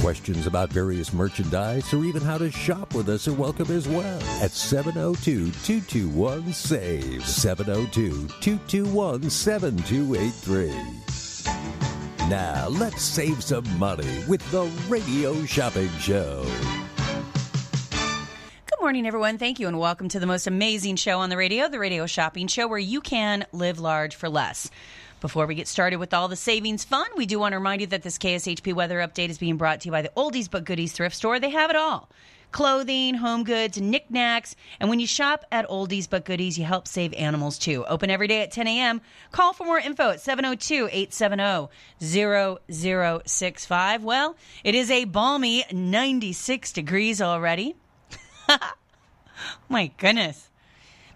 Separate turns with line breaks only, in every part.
Questions about various merchandise or even how to shop with us are welcome as well at 702 221 SAVE. 702 221 7283. Now, let's save some money with the Radio Shopping Show.
Good morning, everyone. Thank you, and welcome to the most amazing show on the radio, the Radio Shopping Show, where you can live large for less. Before we get started with all the savings fun, we do want to remind you that this KSHP weather update is being brought to you by the Oldies But Goodies thrift store. They have it all clothing, home goods, knickknacks. And when you shop at Oldies But Goodies, you help save animals too. Open every day at 10 a.m. Call for more info at 702 870 0065. Well, it is a balmy 96 degrees already. My goodness.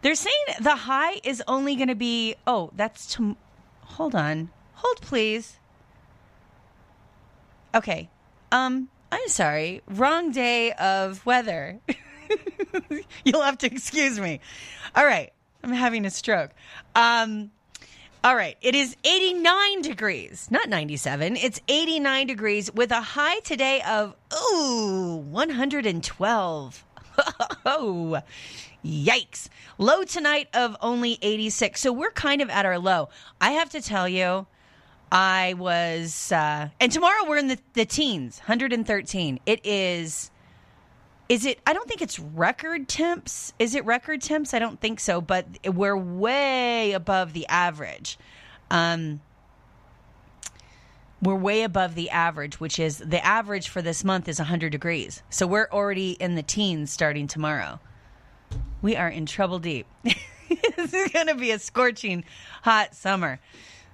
They're saying the high is only going to be, oh, that's to, hold on. Hold, please. Okay. Um, I'm sorry. Wrong day of weather. You'll have to excuse me. All right. I'm having a stroke. Um, all right. It is 89 degrees, not 97. It's 89 degrees with a high today of, ooh, 112. yikes. Low tonight of only 86. So we're kind of at our low. I have to tell you, I was, uh, and tomorrow we're in the, the teens, 113. It is, is it, I don't think it's record temps. Is it record temps? I don't think so, but we're way above the average. Um, we're way above the average, which is the average for this month is 100 degrees. So we're already in the teens starting tomorrow. We are in trouble deep. this is going to be a scorching hot summer.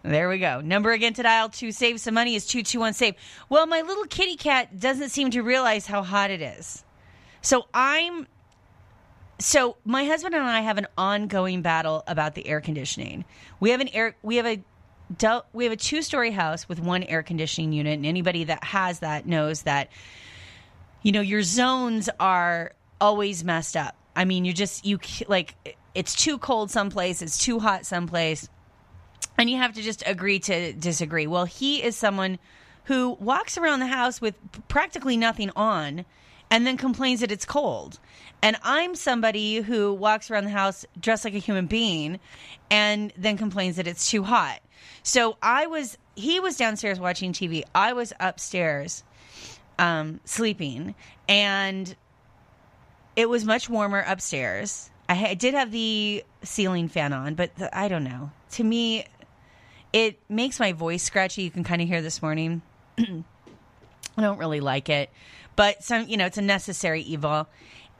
There we go. Number again to dial to save some money is 221 save. Well, my little kitty cat doesn't seem to realize how hot it is. So I'm so my husband and I have an ongoing battle about the air conditioning. We have an air we have a we have a two-story house with one air conditioning unit and anybody that has that knows that you know your zones are always messed up. I mean, you just you like it's too cold someplace, it's too hot someplace and you have to just agree to disagree. Well, he is someone who walks around the house with practically nothing on and then complains that it's cold. And I'm somebody who walks around the house dressed like a human being and then complains that it's too hot. So I was, he was downstairs watching TV. I was upstairs um, sleeping, and it was much warmer upstairs. I, ha- I did have the ceiling fan on, but the, I don't know. To me, it makes my voice scratchy. You can kind of hear this morning. I don't really like it, but some, you know, it's a necessary evil.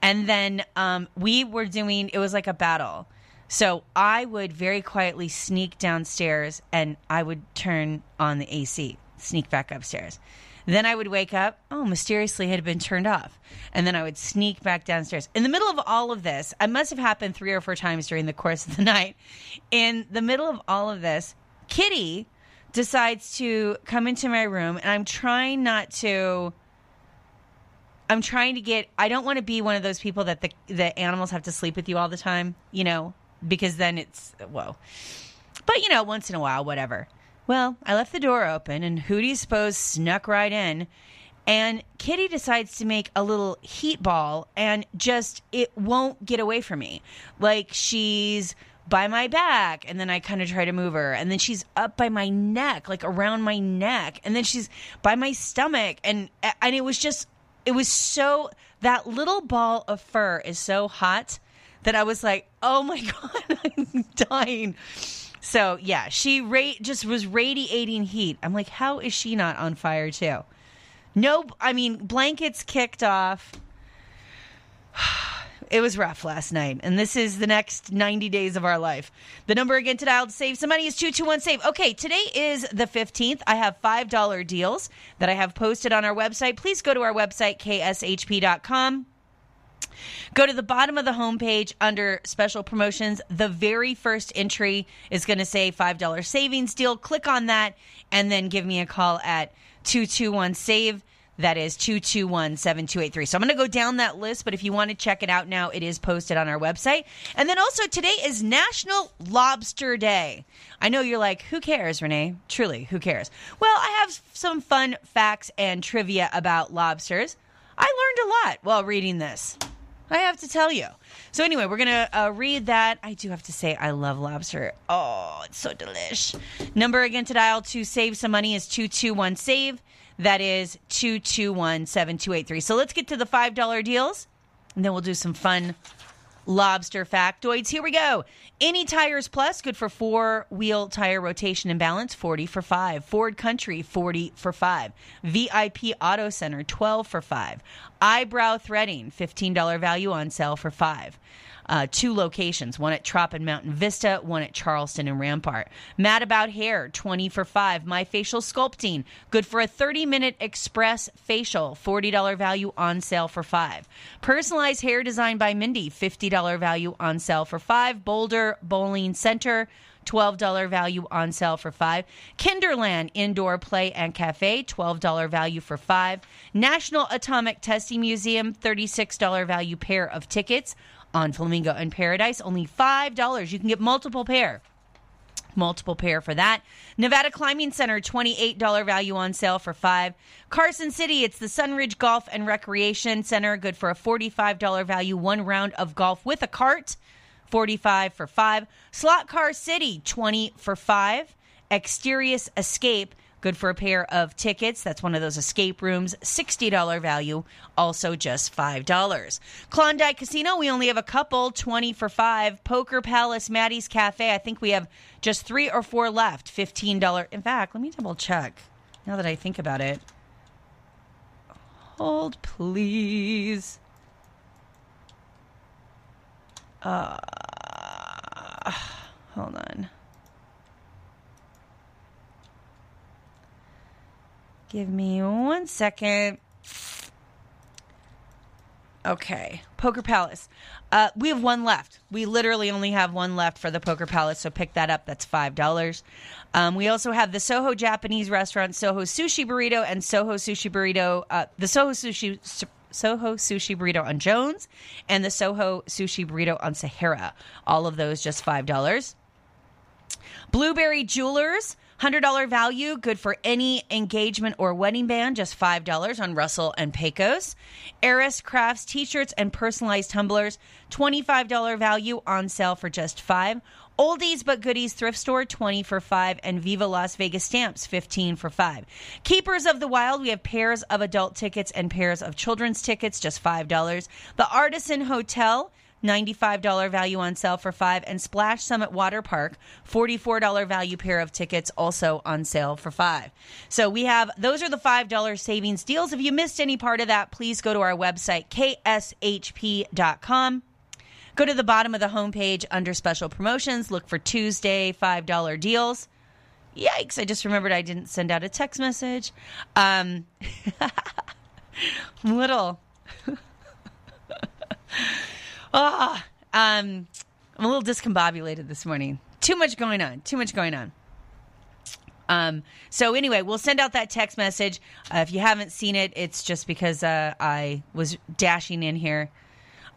And then um, we were doing, it was like a battle. So I would very quietly sneak downstairs and I would turn on the AC, sneak back upstairs. Then I would wake up, oh, mysteriously it had been turned off. And then I would sneak back downstairs. In the middle of all of this, I must have happened three or four times during the course of the night. In the middle of all of this, Kitty decides to come into my room, and I'm trying not to. I'm trying to get. I don't want to be one of those people that the the animals have to sleep with you all the time, you know, because then it's whoa. But you know, once in a while, whatever. Well, I left the door open, and who do you suppose snuck right in? And Kitty decides to make a little heat ball, and just it won't get away from me. Like she's by my back and then I kind of try to move her and then she's up by my neck like around my neck and then she's by my stomach and and it was just it was so that little ball of fur is so hot that I was like, "Oh my god, I'm dying." So yeah, she ra- just was radiating heat. I'm like, how is she not on fire too? No, I mean blankets kicked off. It was rough last night, and this is the next 90 days of our life. The number again to dial to save some money is 221 SAVE. Okay, today is the 15th. I have $5 deals that I have posted on our website. Please go to our website, kshp.com. Go to the bottom of the homepage under special promotions. The very first entry is going to say $5 savings deal. Click on that and then give me a call at 221 SAVE. That is 221 7283. So I'm going to go down that list, but if you want to check it out now, it is posted on our website. And then also today is National Lobster Day. I know you're like, who cares, Renee? Truly, who cares? Well, I have some fun facts and trivia about lobsters. I learned a lot while reading this. I have to tell you. So anyway, we're gonna uh, read that. I do have to say I love lobster. Oh, it's so delish. Number again to dial to save some money is two two one save. That is two two one seven two eight three. So let's get to the five dollar deals, and then we'll do some fun lobster factoids. Here we go. Any Tires Plus, good for four wheel tire rotation and balance, 40 for 5. Ford Country, 40 for 5. VIP Auto Center, 12 for 5. Eyebrow Threading, $15 value on sale for 5 uh, two locations one at Trop and Mountain Vista, one at Charleston and Rampart. Mad About Hair, 20 for 5. My Facial Sculpting, good for a 30 minute express facial, $40 value on sale for 5. Personalized Hair Design by Mindy, $50 value on sale for 5. Boulder Bowling Center, $12 value on sale for five. Kinderland Indoor Play and Cafe, $12 value for five. National Atomic Testing Museum, $36 value pair of tickets on Flamingo and Paradise. Only $5. You can get multiple pair. Multiple pair for that. Nevada Climbing Center, $28 value on sale for five. Carson City, it's the Sunridge Golf and Recreation Center, good for a $45 value, one round of golf with a cart, 45 for five. Slot Car City, 20 for five. Exterius Escape, Good for a pair of tickets. That's one of those escape rooms. $60 value, also just $5. Klondike Casino, we only have a couple, 20 for 5. Poker Palace, Maddie's Cafe, I think we have just three or four left, $15. In fact, let me double check now that I think about it. Hold, please. Uh, hold on. Give me one second. Okay, Poker Palace. Uh, we have one left. We literally only have one left for the Poker Palace, so pick that up. That's five dollars. Um, we also have the Soho Japanese restaurant, Soho Sushi Burrito, and Soho Sushi Burrito. Uh, the Soho Sushi. Soho Sushi Burrito on Jones and the Soho Sushi Burrito on Sahara. All of those just $5. Blueberry Jewelers, $100 value, good for any engagement or wedding band, just $5 on Russell and Pecos. Eris Crafts t-shirts and personalized tumblers, $25 value on sale for just 5 Oldies but goodies thrift store 20 for 5 and Viva Las Vegas stamps 15 for 5. Keepers of the Wild, we have pairs of adult tickets and pairs of children's tickets just $5. The Artisan Hotel $95 value on sale for five, and Splash Summit Water Park, $44 value pair of tickets also on sale for five. So we have those are the $5 savings deals. If you missed any part of that, please go to our website, kshp.com. Go to the bottom of the homepage under special promotions, look for Tuesday $5 deals. Yikes, I just remembered I didn't send out a text message. Um, little. Oh, um, I'm a little discombobulated this morning. Too much going on. Too much going on. Um, so anyway, we'll send out that text message. Uh, if you haven't seen it, it's just because uh, I was dashing in here.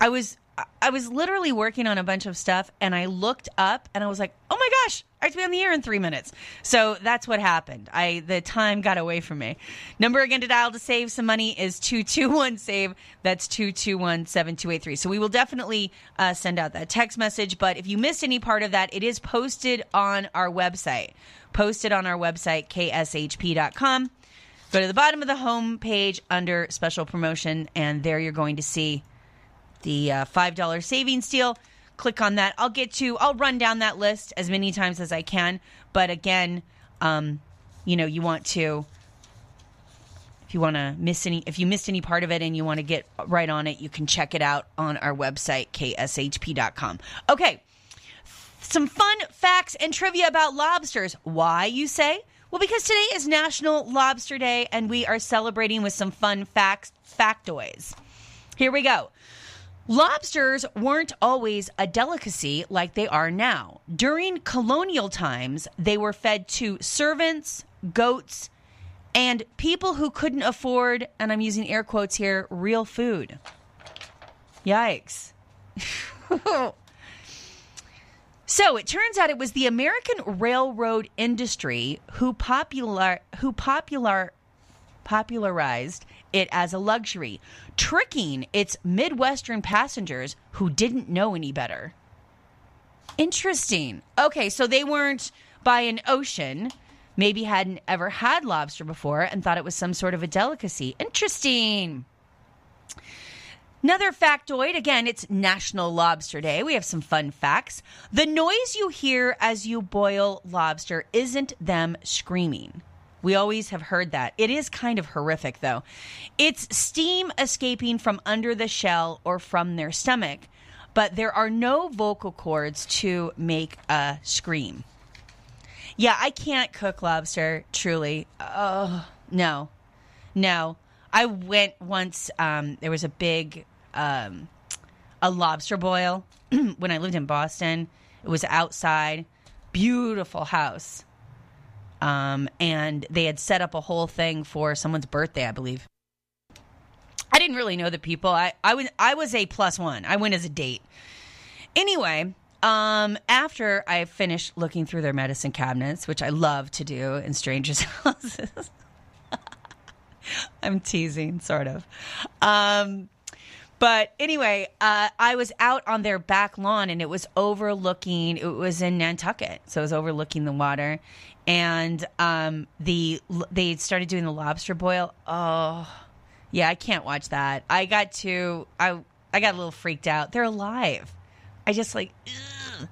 I was I was literally working on a bunch of stuff and I looked up and I was like, "Oh my gosh, I have to be on the air in 3 minutes." So that's what happened. I the time got away from me. Number again to dial to save some money is 221 save. That's 221-7283. So we will definitely uh, send out that text message, but if you missed any part of that, it is posted on our website. Posted on our website kshp.com. Go to the bottom of the home page under special promotion and there you're going to see the uh, $5 savings deal. click on that. I'll get to, I'll run down that list as many times as I can. But again, um, you know, you want to, if you want to miss any, if you missed any part of it and you want to get right on it, you can check it out on our website, kshp.com. Okay. Some fun facts and trivia about lobsters. Why, you say? Well, because today is National Lobster Day and we are celebrating with some fun facts, factoids. Here we go. Lobsters weren't always a delicacy like they are now. During colonial times, they were fed to servants, goats, and people who couldn't afford, and I'm using air quotes here, real food. Yikes. so it turns out it was the American railroad industry who popular who popular popularized it as a luxury, tricking its Midwestern passengers who didn't know any better. Interesting. Okay, so they weren't by an ocean, maybe hadn't ever had lobster before and thought it was some sort of a delicacy. Interesting. Another factoid again, it's National Lobster Day. We have some fun facts. The noise you hear as you boil lobster isn't them screaming. We always have heard that. It is kind of horrific, though. It's steam escaping from under the shell or from their stomach, but there are no vocal cords to make a scream. Yeah, I can't cook lobster, truly. Oh, no. No. I went once, um, there was a big, um, a lobster boil when I lived in Boston. It was outside. Beautiful house um, and they had set up a whole thing for someone's birthday, I believe. I didn't really know the people. I I was I was a plus one. I went as a date. Anyway, um, after I finished looking through their medicine cabinets, which I love to do in strangers' houses. I'm teasing, sort of. Um, but anyway, uh, I was out on their back lawn and it was overlooking, it was in Nantucket. So it was overlooking the water and um, the they started doing the lobster boil. Oh, yeah, I can't watch that. I got to I I got a little freaked out. They're alive. I just like. Ugh.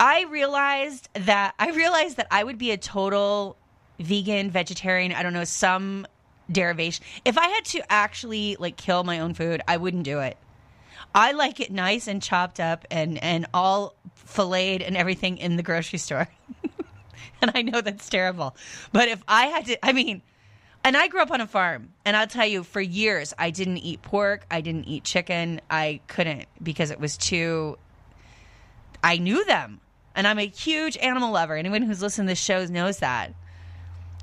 I realized that I realized that I would be a total vegan, vegetarian. I don't know some derivation. If I had to actually like kill my own food, I wouldn't do it. I like it nice and chopped up and and all filleted and everything in the grocery store. and I know that's terrible. But if I had to, I mean, and I grew up on a farm, and I'll tell you, for years, I didn't eat pork, I didn't eat chicken, I couldn't because it was too. I knew them, and I'm a huge animal lover. Anyone who's listened to this show knows that.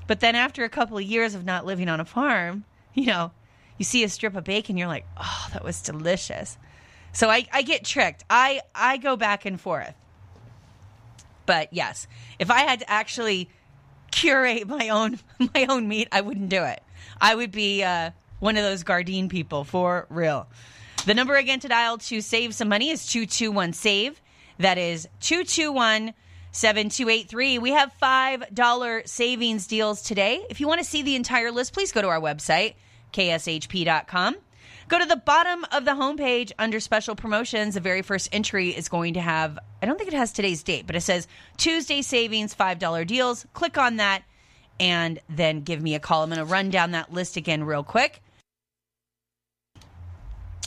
But then after a couple of years of not living on a farm, you know, you see a strip of bacon, you're like, oh, that was delicious. So I, I get tricked. I, I go back and forth. But yes, if I had to actually curate my own my own meat, I wouldn't do it. I would be uh, one of those Gardein people for real. The number again to dial to save some money is 221 SAVE. That is 221 7283. We have $5 savings deals today. If you want to see the entire list, please go to our website, kshp.com. Go to the bottom of the homepage under special promotions. The very first entry is going to have, I don't think it has today's date, but it says Tuesday savings, $5 deals. Click on that and then give me a call. I'm going to run down that list again real quick.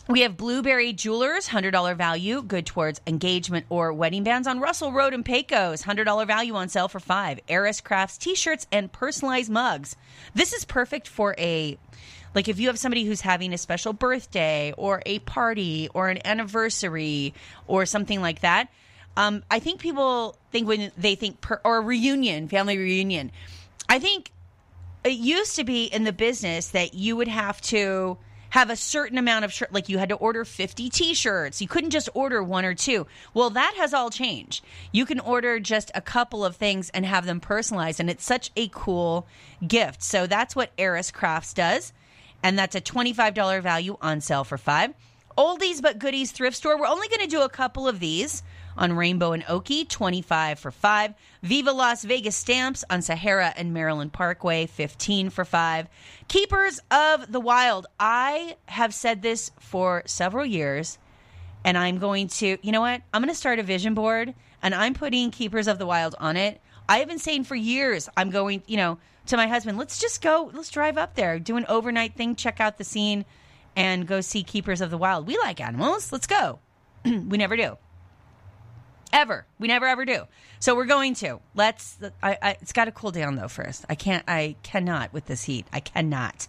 We have Blueberry Jewelers, $100 value, good towards engagement or wedding bands on Russell Road and Pecos. $100 value on sale for five. Eris Crafts t shirts and personalized mugs. This is perfect for a like if you have somebody who's having a special birthday or a party or an anniversary or something like that, um, I think people think when they think per, or reunion, family reunion. I think it used to be in the business that you would have to have a certain amount of shirt like you had to order 50 t-shirts. You couldn't just order one or two. Well that has all changed. You can order just a couple of things and have them personalized and it's such a cool gift. So that's what eris crafts does and that's a $25 value on sale for five. Oldies but goodies thrift store. We're only going to do a couple of these on Rainbow and Oakey, 25 for 5. Viva Las Vegas stamps on Sahara and Maryland Parkway, 15 for 5. Keepers of the Wild. I have said this for several years and I'm going to, you know what? I'm going to start a vision board and I'm putting Keepers of the Wild on it. I have been saying for years, I'm going, you know, to my husband, let's just go, let's drive up there, do an overnight thing, check out the scene, and go see Keepers of the Wild. We like animals. Let's go. we never do. Ever. We never ever do. So we're going to. Let's I, I it's got to cool down though first. I can't I cannot with this heat. I cannot.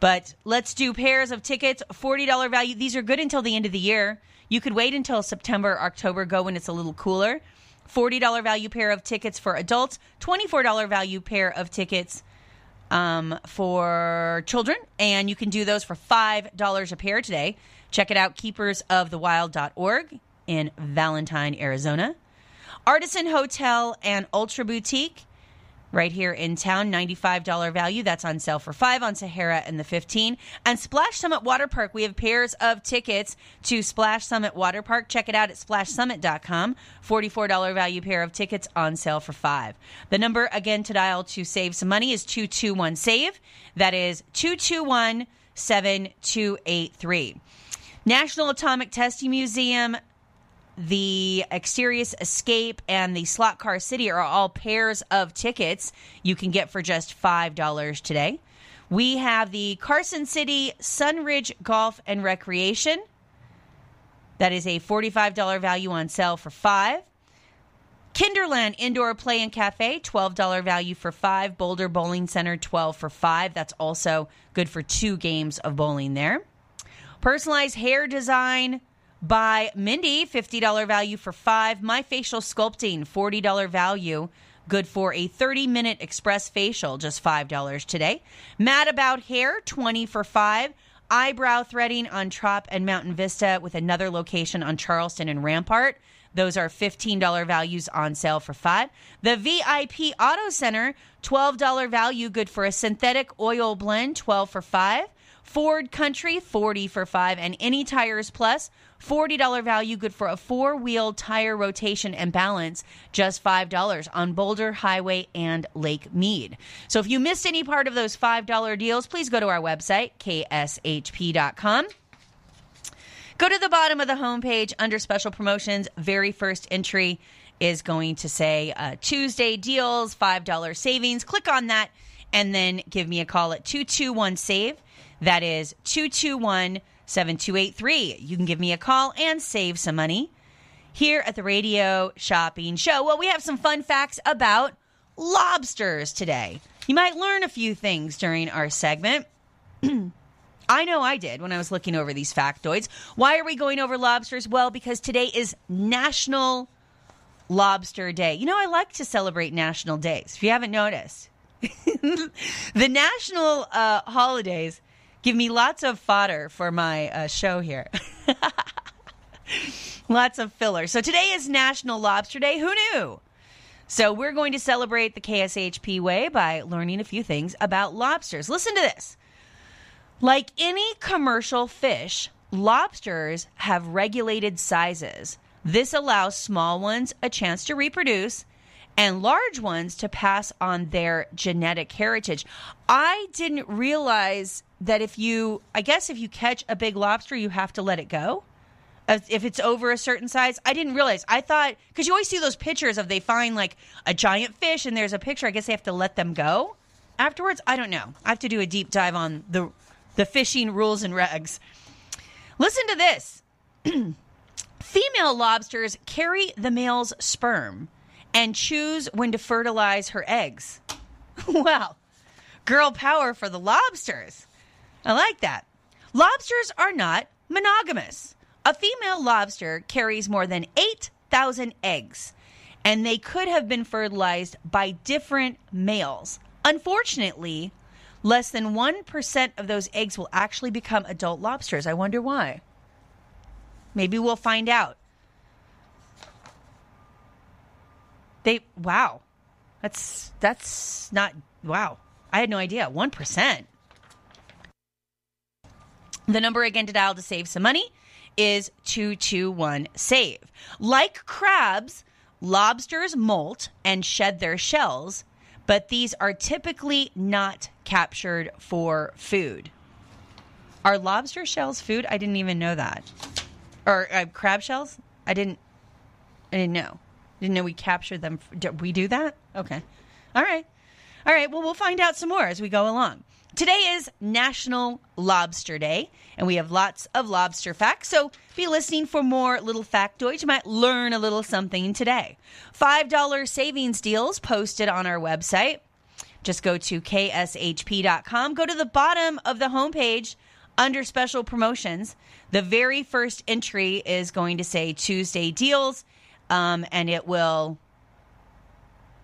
But let's do pairs of tickets, $40 value. These are good until the end of the year. You could wait until September, October, go when it's a little cooler. $40 value pair of tickets for adults, $24 value pair of tickets um, for children. And you can do those for $5 a pair today. Check it out, keepersofthewild.org in Valentine, Arizona. Artisan Hotel and Ultra Boutique right here in town. $95 value. That's on sale for five on Sahara and the 15. And Splash Summit Water Park. We have pairs of tickets to Splash Summit Water Park. Check it out at splashsummit.com. $44 value pair of tickets on sale for five. The number again to dial to save some money is 221 SAVE. That is 221 7283. National Atomic Testing Museum the Exterius Escape and the Slot Car City are all pairs of tickets you can get for just $5 today. We have the Carson City Sunridge Golf and Recreation. That is a $45 value on sale for 5. Kinderland Indoor Play and Cafe, $12 value for 5. Boulder Bowling Center, 12 for 5. That's also good for 2 games of bowling there. Personalized hair design by Mindy, $50 value for five. My Facial Sculpting, $40 value. Good for a 30 minute express facial, just $5 today. Mad About Hair, 20 for five. Eyebrow threading on Trop and Mountain Vista with another location on Charleston and Rampart. Those are $15 values on sale for five. The VIP Auto Center, $12 value, good for a synthetic oil blend, 12 for five. Ford Country, 40 for five. And any tires plus, $40 value, good for a four wheel tire rotation and balance, just $5 on Boulder Highway and Lake Mead. So if you missed any part of those $5 deals, please go to our website, kshp.com. Go to the bottom of the homepage under special promotions. Very first entry is going to say uh, Tuesday deals, $5 savings. Click on that and then give me a call at 221 SAVE. That is 221 7283. You can give me a call and save some money here at the Radio Shopping Show. Well, we have some fun facts about lobsters today. You might learn a few things during our segment. I know I did when I was looking over these factoids. Why are we going over lobsters? Well, because today is National Lobster Day. You know, I like to celebrate national days, if you haven't noticed. the national uh, holidays give me lots of fodder for my uh, show here. lots of filler. So today is National Lobster Day. Who knew? So we're going to celebrate the KSHP way by learning a few things about lobsters. Listen to this. Like any commercial fish, lobsters have regulated sizes. This allows small ones a chance to reproduce and large ones to pass on their genetic heritage. I didn't realize that if you, I guess, if you catch a big lobster, you have to let it go. If it's over a certain size, I didn't realize. I thought because you always see those pictures of they find like a giant fish and there's a picture. I guess they have to let them go afterwards. I don't know. I have to do a deep dive on the the fishing rules and regs. Listen to this. Female lobsters carry the male's sperm and choose when to fertilize her eggs. well, girl power for the lobsters. I like that. Lobsters are not monogamous. A female lobster carries more than 8,000 eggs, and they could have been fertilized by different males. Unfortunately, less than 1% of those eggs will actually become adult lobsters. I wonder why. Maybe we'll find out. They wow. That's that's not wow. I had no idea. 1%. The number again to dial to save some money is 221 save. Like crabs, lobsters molt and shed their shells, but these are typically not captured for food. Are lobster shells food? I didn't even know that. or uh, crab shells. I didn't. I didn't know. Didn't know we captured them. Did we do that? Okay. All right. All right. Well, we'll find out some more as we go along. Today is National Lobster Day, and we have lots of lobster facts. So be listening for more little factoids. You might learn a little something today. $5 savings deals posted on our website. Just go to kshp.com. Go to the bottom of the homepage under special promotions. The very first entry is going to say Tuesday deals, um, and it will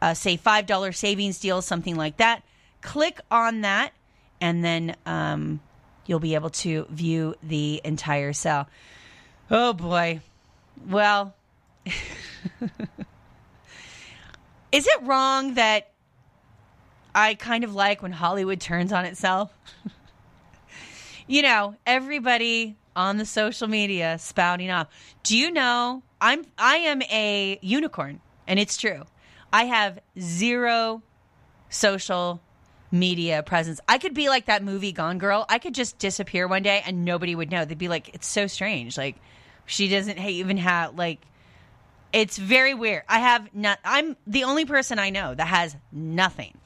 uh, say $5 savings deal, something like that. Click on that and then um, you'll be able to view the entire cell. Oh boy. Well, is it wrong that I kind of like when Hollywood turns on itself? you know, everybody on the social media spouting off. Do you know I'm I am a unicorn and it's true. I have zero social media presence. I could be like that movie Gone Girl. I could just disappear one day and nobody would know. They'd be like, it's so strange. Like, she doesn't even have, like, it's very weird. I have not, I'm the only person I know that has nothing.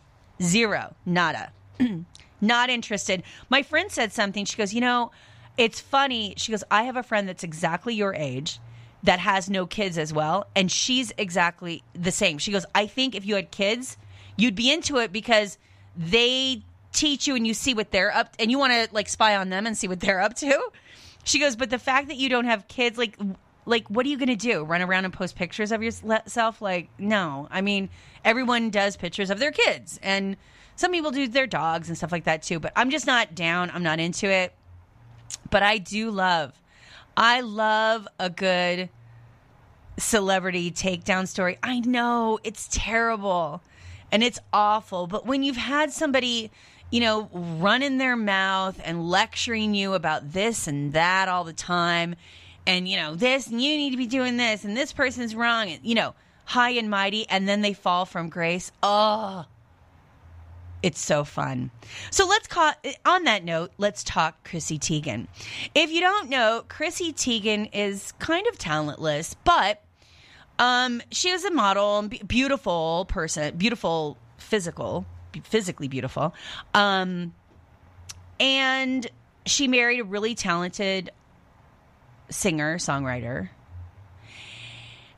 Zero. Nada. not interested. My friend said something. She goes, you know, it's funny. She goes, I have a friend that's exactly your age that has no kids as well. And she's exactly the same. She goes, I think if you had kids, you'd be into it because they teach you and you see what they're up and you want to like spy on them and see what they're up to. She goes, but the fact that you don't have kids, like, like what are you going to do? Run around and post pictures of yourself? Like, no. I mean, everyone does pictures of their kids, and some people do their dogs and stuff like that too. But I'm just not down. I'm not into it. But I do love, I love a good celebrity takedown story. I know it's terrible and it's awful. But when you've had somebody, you know, running their mouth and lecturing you about this and that all the time, and, you know, this, and you need to be doing this, and this person's wrong, and, you know, high and mighty, and then they fall from grace. Oh, it's so fun. So let's call on that note, let's talk Chrissy Teigen. If you don't know, Chrissy Teigen is kind of talentless, but um, she was a model, beautiful person, beautiful physical, physically beautiful. Um, and she married a really talented singer songwriter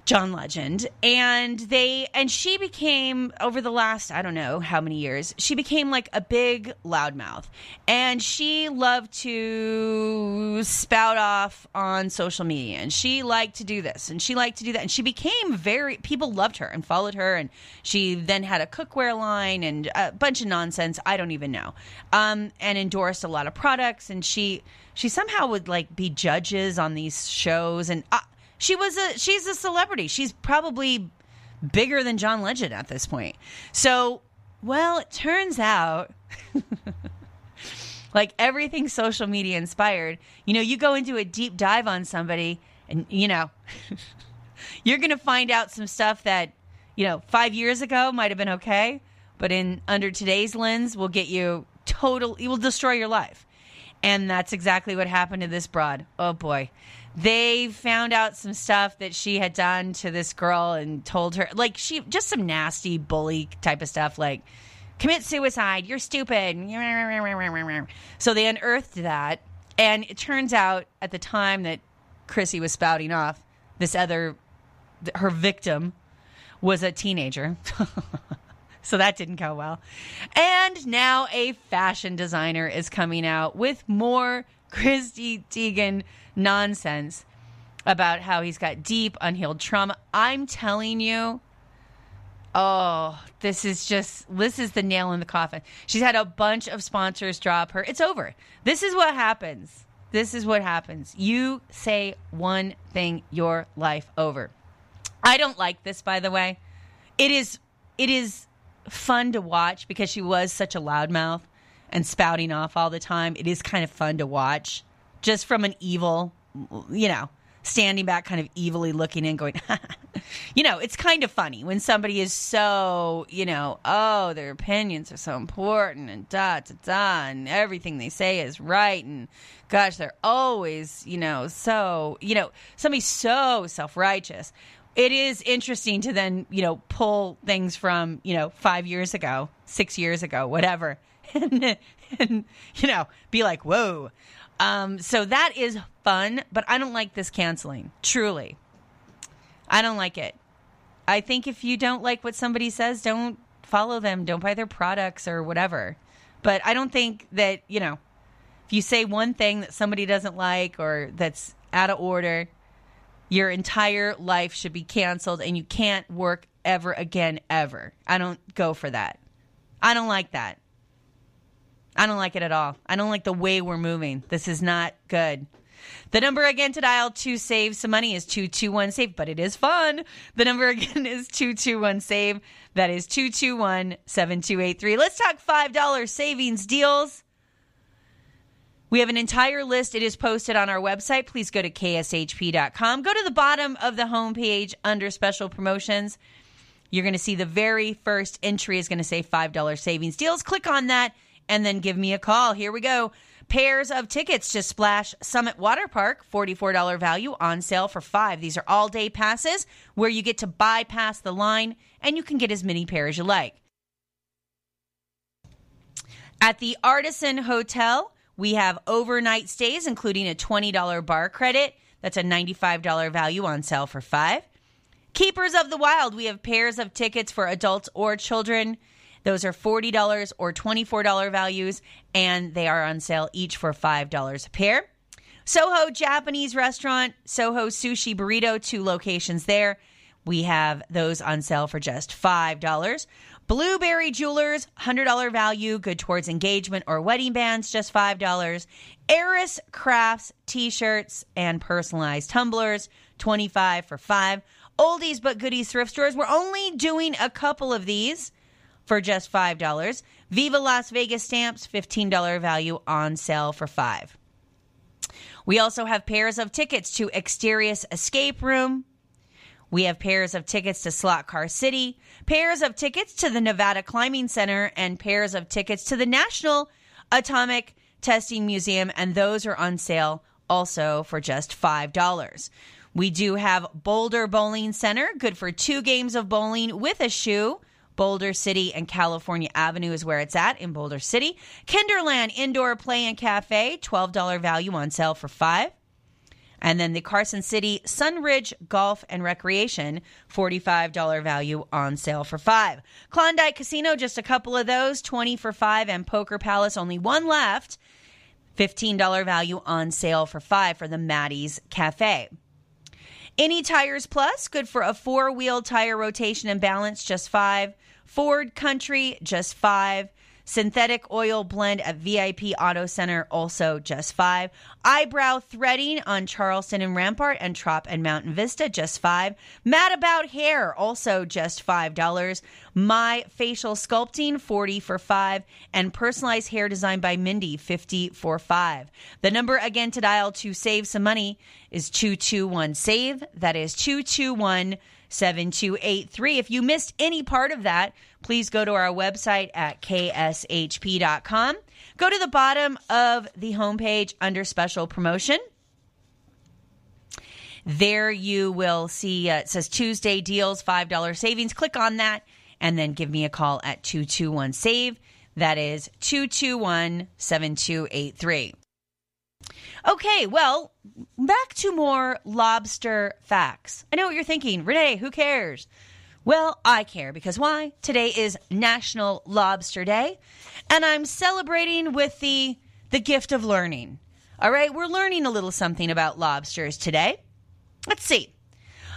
John Legend. And they and she became over the last, I don't know how many years, she became like a big loudmouth. And she loved to spout off on social media and she liked to do this and she liked to do that. And she became very people loved her and followed her and she then had a cookware line and a bunch of nonsense. I don't even know. Um, and endorsed a lot of products and she she somehow would like be judges on these shows and uh, she was a she's a celebrity. She's probably bigger than John Legend at this point. So, well, it turns out like everything social media inspired, you know, you go into a deep dive on somebody and you know, you're going to find out some stuff that, you know, 5 years ago might have been okay, but in under today's lens will get you total it will destroy your life. And that's exactly what happened to this broad. Oh boy they found out some stuff that she had done to this girl and told her like she just some nasty bully type of stuff like commit suicide you're stupid so they unearthed that and it turns out at the time that chrissy was spouting off this other her victim was a teenager. So that didn't go well. And now a fashion designer is coming out with more chrissy teigen nonsense about how he's got deep unhealed trauma. I'm telling you, oh, this is just this is the nail in the coffin. She's had a bunch of sponsors drop her. It's over. This is what happens. This is what happens. You say one thing, your life over. I don't like this, by the way. It is it is fun to watch because she was such a loudmouth and spouting off all the time. It is kind of fun to watch just from an evil, you know, standing back, kind of evilly looking in, going, you know, it's kind of funny when somebody is so, you know, oh, their opinions are so important and da da da, and everything they say is right, and gosh, they're always, you know, so, you know, somebody's so self righteous. It is interesting to then, you know, pull things from, you know, five years ago, six years ago, whatever, and, and you know, be like, whoa. Um, so that is fun, but I don't like this canceling. Truly. I don't like it. I think if you don't like what somebody says, don't follow them, don't buy their products or whatever. But I don't think that, you know, if you say one thing that somebody doesn't like or that's out of order, your entire life should be canceled and you can't work ever again, ever. I don't go for that. I don't like that. I don't like it at all. I don't like the way we're moving. This is not good. The number again to dial to save some money is 221 save, but it is fun. The number again is 221 save. That is 221 7283. Let's talk $5 savings deals. We have an entire list. It is posted on our website. Please go to kshp.com. Go to the bottom of the homepage under special promotions. You're going to see the very first entry is going to say $5 savings deals. Click on that and then give me a call. Here we go. Pairs of tickets to Splash Summit Water Park, $44 value on sale for five. These are all day passes where you get to bypass the line and you can get as many pairs as you like. At the Artisan Hotel, we have overnight stays, including a $20 bar credit. That's a $95 value on sale for five. Keepers of the Wild, we have pairs of tickets for adults or children. Those are $40 or $24 values, and they are on sale each for $5 a pair. Soho Japanese Restaurant, Soho Sushi Burrito, two locations there. We have those on sale for just $5. Blueberry Jewelers, $100 value, good towards engagement or wedding bands, just $5. Eris Crafts t shirts and personalized tumblers, 25 for 5 Oldies but goodies thrift stores. We're only doing a couple of these for just $5. Viva Las Vegas stamps, $15 value on sale for 5 We also have pairs of tickets to Exterius Escape Room. We have pairs of tickets to Slot Car City, pairs of tickets to the Nevada Climbing Center, and pairs of tickets to the National Atomic Testing Museum, and those are on sale also for just $5. We do have Boulder Bowling Center, good for two games of bowling with a shoe. Boulder City and California Avenue is where it's at in Boulder City. Kinderland Indoor Play and Cafe, $12 value on sale for 5 and then the Carson City Sunridge Golf and Recreation, $45 value on sale for five. Klondike Casino, just a couple of those, 20 for five. And Poker Palace, only one left, $15 value on sale for five for the Maddie's Cafe. Any Tires Plus, good for a four wheel tire rotation and balance, just five. Ford Country, just five. Synthetic oil blend at VIP Auto Center, also just five. Eyebrow threading on Charleston and Rampart and Trop and Mountain Vista, just five. Mad About Hair, also just five dollars. My Facial Sculpting, forty for five, and personalized hair design by Mindy, fifty for five. The number again to dial to save some money is two two one save. That is two two one. 7283. If you missed any part of that, please go to our website at kshp.com. Go to the bottom of the homepage under special promotion. There you will see uh, it says Tuesday deals, $5 savings. Click on that and then give me a call at 221 SAVE. That is 221 7283. Okay, well, back to more lobster facts. I know what you're thinking. Renee, who cares? Well, I care because why? Today is National Lobster Day, and I'm celebrating with the the gift of learning. All right, we're learning a little something about lobsters today. Let's see.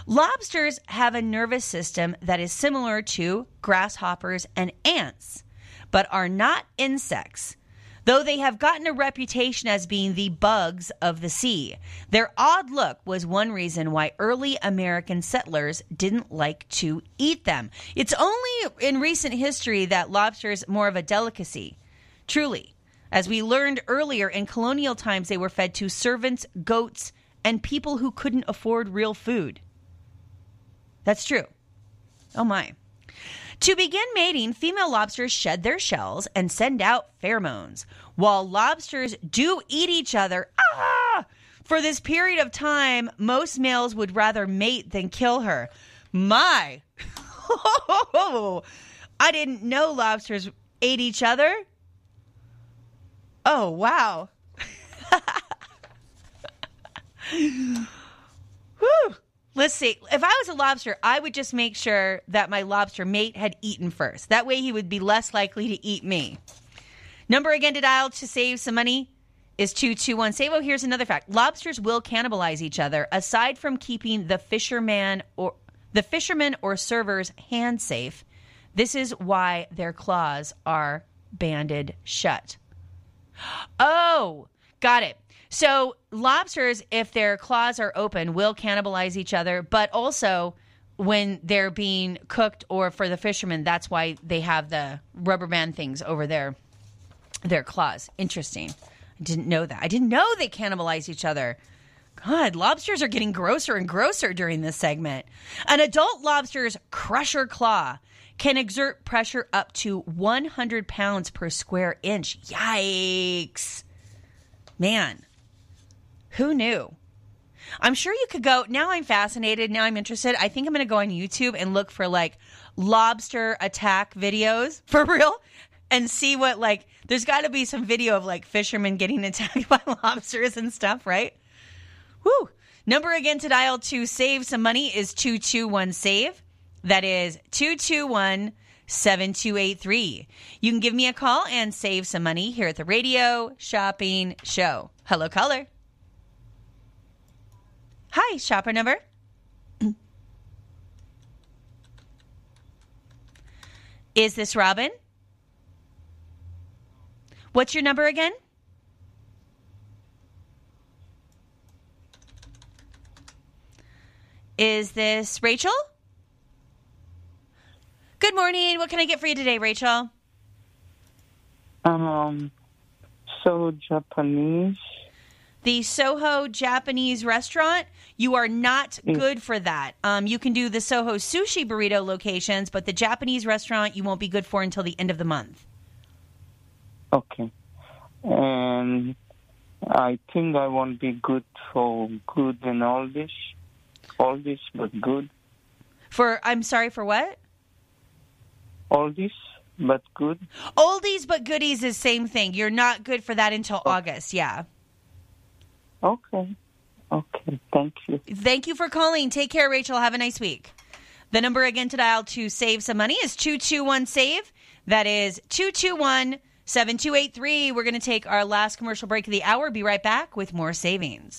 Lobsters have a nervous system that is similar to grasshoppers and ants, but are not insects. Though they have gotten a reputation as being the bugs of the sea, their odd look was one reason why early American settlers didn't like to eat them. It's only in recent history that lobster is more of a delicacy. Truly. As we learned earlier, in colonial times, they were fed to servants, goats, and people who couldn't afford real food. That's true. Oh my. To begin mating, female lobsters shed their shells and send out pheromones. While lobsters do eat each other, ah, for this period of time, most males would rather mate than kill her. My. I didn't know lobsters ate each other. Oh, wow. Whew. Let's see. If I was a lobster, I would just make sure that my lobster mate had eaten first. That way he would be less likely to eat me. Number again to dial to save some money is 221 save. Oh, here's another fact. Lobsters will cannibalize each other aside from keeping the fisherman or the fisherman or server's hand safe. This is why their claws are banded shut. Oh, got it. So lobsters, if their claws are open, will cannibalize each other, but also when they're being cooked or for the fishermen, that's why they have the rubber band things over their their claws. Interesting. I didn't know that. I didn't know they cannibalize each other. God, lobsters are getting grosser and grosser during this segment. An adult lobster's crusher claw can exert pressure up to 100 pounds per square inch. Yikes. Man, who knew? I'm sure you could go. Now I'm fascinated. Now I'm interested. I think I'm going to go on YouTube and look for like lobster attack videos for real and see what, like, there's got to be some video of like fishermen getting attacked by lobsters and stuff, right? Woo. Number again to dial to save some money is 221 save. That is 221 7283. You can give me a call and save some money here at the radio shopping show. Hello, caller. Hi, shopper number. Is this Robin? What's your number again? Is this Rachel? Good morning. What can I get for you today, Rachel?
Um, so Japanese.
The Soho Japanese restaurant, you are not good for that. Um, you can do the Soho sushi burrito locations, but the Japanese restaurant you won't be good for until the end of the month.
Okay. And I think I won't be good for good and all this. All this, but good.
For I'm sorry for what?
All this, but good.
Oldies but goodies is same thing. You're not good for that until August. Yeah.
Okay. Okay. Thank you.
Thank you for calling. Take care, Rachel. Have a nice week. The number again to dial to save some money is 221 save. That is 221 7283. We're going to take our last commercial break of the hour. Be right back with more savings.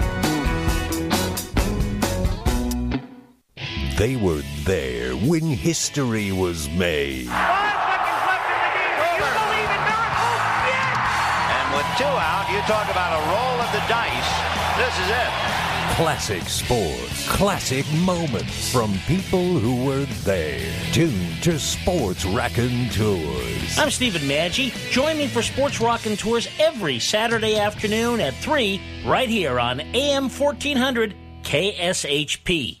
They were there when history was made.
Five seconds left in the game. Do you believe in miracles? Yes!
And with two out, you talk about a roll of the dice. This is it.
Classic sports, classic moments from people who were there. Tune to Sports Rockin' Tours.
I'm Stephen Maggi. Join me for Sports Raconteurs every Saturday afternoon at 3 right here on AM 1400 KSHP.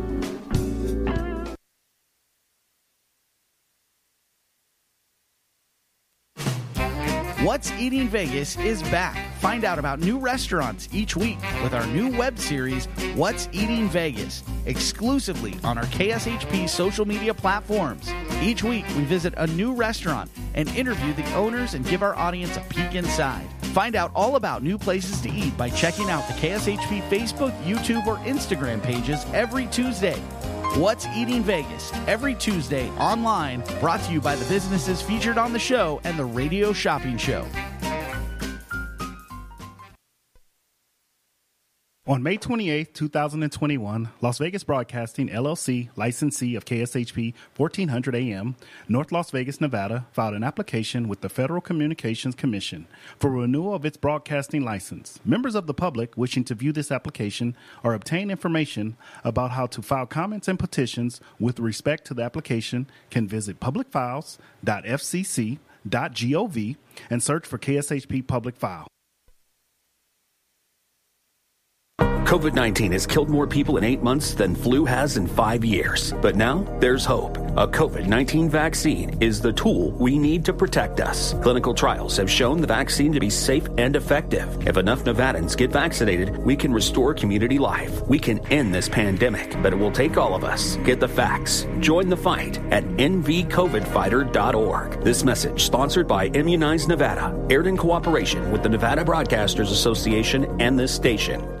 What's Eating Vegas is back Find out about new restaurants each week with our new web series, What's Eating Vegas, exclusively on our KSHP social media platforms. Each week, we visit a new restaurant and interview the owners and give our audience a peek inside. Find out all about new places to eat by checking out the KSHP Facebook, YouTube, or Instagram pages every Tuesday. What's Eating Vegas every Tuesday online, brought to you by the businesses featured on the show and the Radio Shopping Show.
On May 28, 2021, Las Vegas Broadcasting LLC, licensee of KSHP 1400 AM, North Las Vegas, Nevada, filed an application with the Federal Communications Commission for renewal of its broadcasting license. Members of the public wishing to view this application or obtain information about how to file comments and petitions with respect to the application can visit publicfiles.fcc.gov and search for KSHP Public File.
COVID 19 has killed more people in eight months than flu has in five years. But now there's hope. A COVID 19 vaccine is the tool we need to protect us. Clinical trials have shown the vaccine to be safe and effective. If enough Nevadans get vaccinated, we can restore community life. We can end this pandemic, but it will take all of us. Get the facts. Join the fight at nvcovidfighter.org. This message, sponsored by Immunize Nevada, aired in cooperation with the Nevada Broadcasters Association and this station.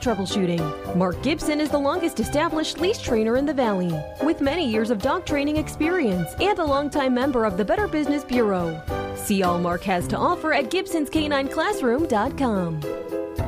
troubleshooting. Mark Gibson is the longest established leash trainer in the Valley, with many years of dog training experience and a longtime member of the Better Business Bureau. See all Mark has to offer at Gibson'sCanineClassroom.com.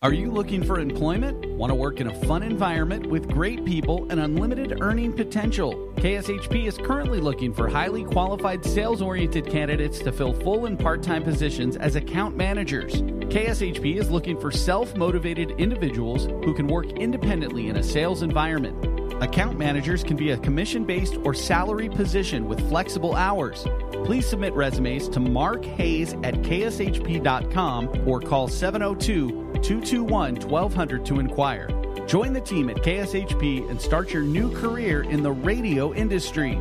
Are you looking for employment? Want to work in a fun environment with great people and unlimited earning potential? KSHP is currently looking for highly qualified sales oriented candidates to fill full and part time positions as account managers. KSHP is looking for self motivated individuals who can work independently in a sales environment. Account managers can be a commission based or salary position with flexible hours. Please submit resumes to Mark Hayes at kshp.com or call 702 221 1200 to inquire. Join the team at KSHP and start your new career in the radio industry.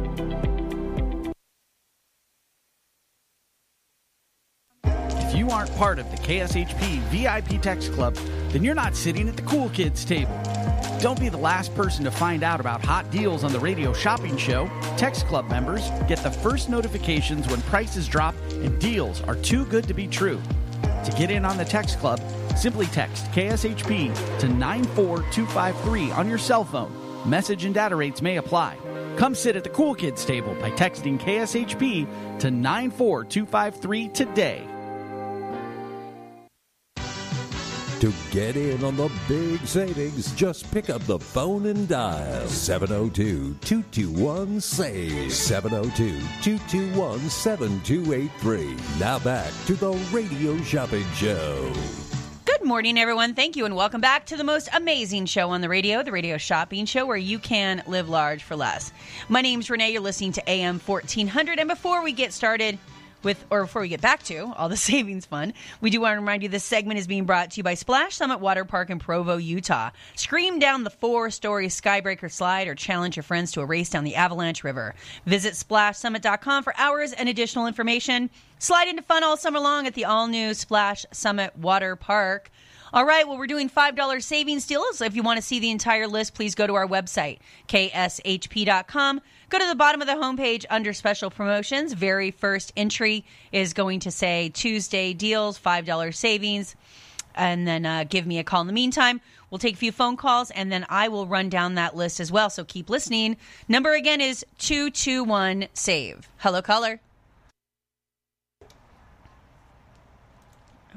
If you aren't part of the KSHP VIP Text Club, then you're not sitting at the cool kids table. Don't be the last person to find out about hot deals on the radio shopping show. Text Club members get the first notifications when prices drop and deals are too good to be true. To get in on the Text Club, simply text KSHP to 94253 on your cell phone. Message and data rates may apply. Come sit at the Cool Kids table by texting KSHP to 94253 today.
To get in on the big savings, just pick up the phone and dial 702 221 SAVE. 702 221 7283. Now back to the Radio Shopping Show.
Good morning, everyone. Thank you, and welcome back to the most amazing show on the radio, the Radio Shopping Show, where you can live large for less. My name's Renee. You're listening to AM 1400. And before we get started, with, or before we get back to all the savings fun, we do want to remind you this segment is being brought to you by Splash Summit Water Park in Provo, Utah. Scream down the four story Skybreaker slide or challenge your friends to a race down the Avalanche River. Visit splashsummit.com for hours and additional information. Slide into fun all summer long at the all new Splash Summit Water Park. All right, well, we're doing $5 savings deals. If you want to see the entire list, please go to our website, kshp.com. Go to the bottom of the homepage under special promotions. Very first entry is going to say Tuesday deals, $5 savings. And then uh, give me a call in the meantime. We'll take a few phone calls and then I will run down that list as well. So keep listening. Number again is 221 SAVE. Hello, caller.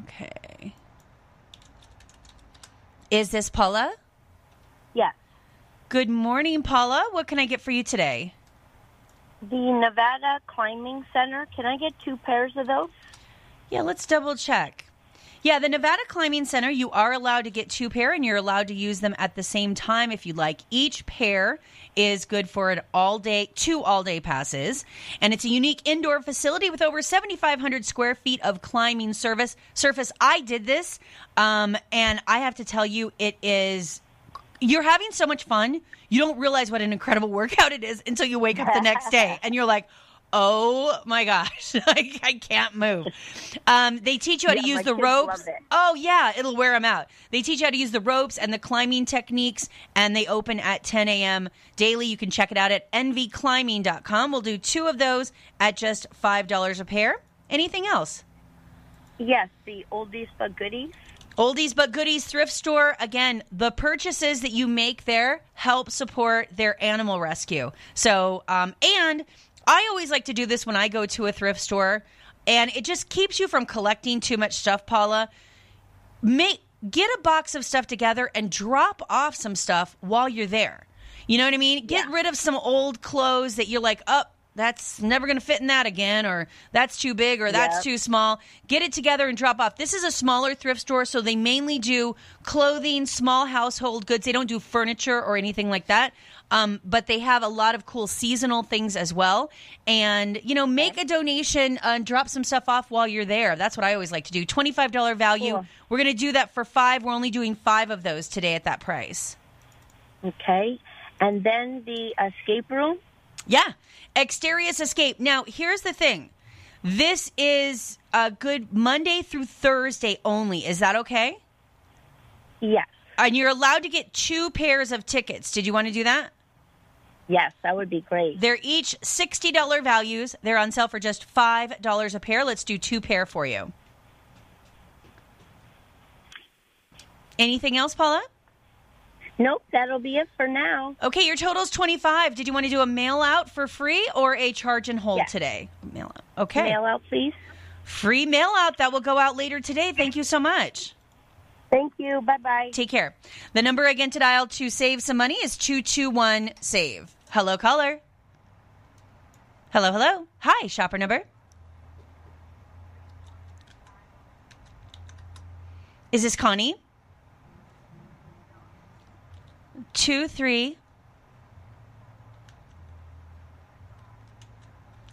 Okay. Is this Paula?
Yes.
Good morning, Paula. What can I get for you today?
The Nevada Climbing Center. Can I get two pairs of those?
Yeah, let's double check. Yeah, the Nevada Climbing Center, you are allowed to get two pair and you're allowed to use them at the same time if you like. Each pair is good for an all day, two all day passes. And it's a unique indoor facility with over 7,500 square feet of climbing service surface. I did this, um, and I have to tell you, it is you're having so much fun. You don't realize what an incredible workout it is until you wake up the next day and you're like, oh my gosh, I, I can't move. Um, they teach you how
Yeah,
to use the ropes. Oh, yeah, it'll wear them out. They teach you how to use the ropes and the climbing techniques, and they open at 10 a.m. daily. You can check it out at nvclimbing.com. We'll do two of those at just $5 a pair. Anything else?
Yes, the oldies but goodies.
Oldies but goodies thrift store. Again, the purchases that you make there help support their animal rescue. So, um, and I always like to do this when I go to a thrift store, and it just keeps you from collecting too much stuff, Paula. Make get a box of stuff together and drop off some stuff while you're there. You know what I mean? Get rid of some old clothes that you're like, up. that's never going to fit in that again, or that's too big, or that's
Yep.
too small. Get it together and drop off. This is a smaller thrift store, so they mainly do clothing, small household goods. They don't do furniture or anything like that. Um, but they have a lot of cool seasonal things as well. And, you know, make a donation uh, and drop some stuff off while you're there. That's what I always like to do. $25 value.
Cool.
We're going to do that for five. We're only doing five of those today at that price.
Okay. And then the escape room.
Yeah. Exterius Escape. Now, here's the thing. This is a good Monday through Thursday only. Is that okay?
Yes.
And you're allowed to get two pairs of tickets. Did you want to do that?
Yes, that would be great.
They're each $60 values. They're on sale for just $5 a pair. Let's do two pair for you. Anything else, Paula?
Nope, that'll be it for now.
Okay, your total's 25. Did you want to do a mail out for free or a charge and hold
Yes.
today? Mail out. Okay.
Mail out, please.
Free mail out that will go out later today. Thank you so much.
Thank you. Bye bye.
Take care. The number again to dial to save some money is 221 SAVE. Hello, caller. Hello, hello. Hi, shopper number. Is this Connie? Two, three.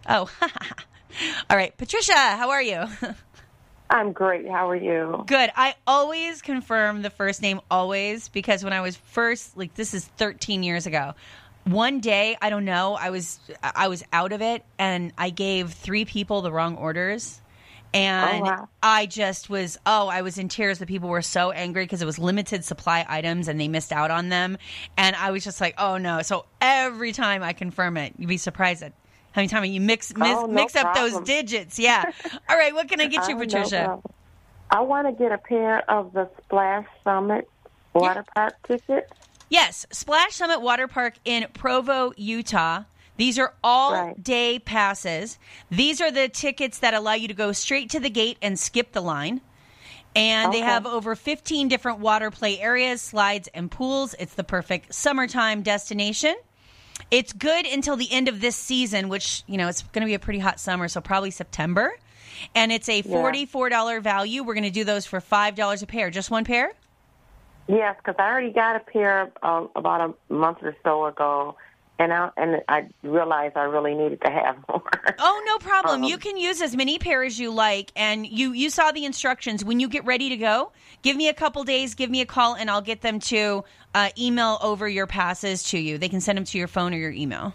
Oh, all right. Patricia, how are you?
I'm great. How are you?
Good. I always confirm the first name always because when I was first like this is 13 years ago. One day, I don't know, I was I was out of it and I gave 3 people the wrong orders. And
Oh, wow.
I just was oh, I was in tears. The people were so angry because it was limited supply items and they missed out on them. And I was just like, "Oh no." So every time I confirm it, you'd be surprised at how many times you mix oh, mis-
Oh, no
mix up those digits. Yeah. All right, what can I get you,
Oh, no
Patricia?
problem. I want to get a pair of the Splash Summit water park tickets.
Yes, Splash Summit Water Park in Provo, Utah. These are all day passes. These are the tickets that allow you to go straight to the gate and skip the line. And they have over 15 different water play areas, slides, and pools. It's the perfect summertime destination. It's good until the end of this season, which, you know, it's going to be a pretty hot summer, so probably September. And it's a $44 value. We're going to do those for $5 a pair. Just one pair?
Yes, because I already got a pair uh, about a month or so ago, and I and I realized I really needed to have more.
Oh, no problem.
Um,
you can use as many pairs as you like, and you you saw the instructions. When you get ready to go, give me a couple days, give me a call, and I'll get them to uh, email over your passes to you. They can send them to your phone or your email.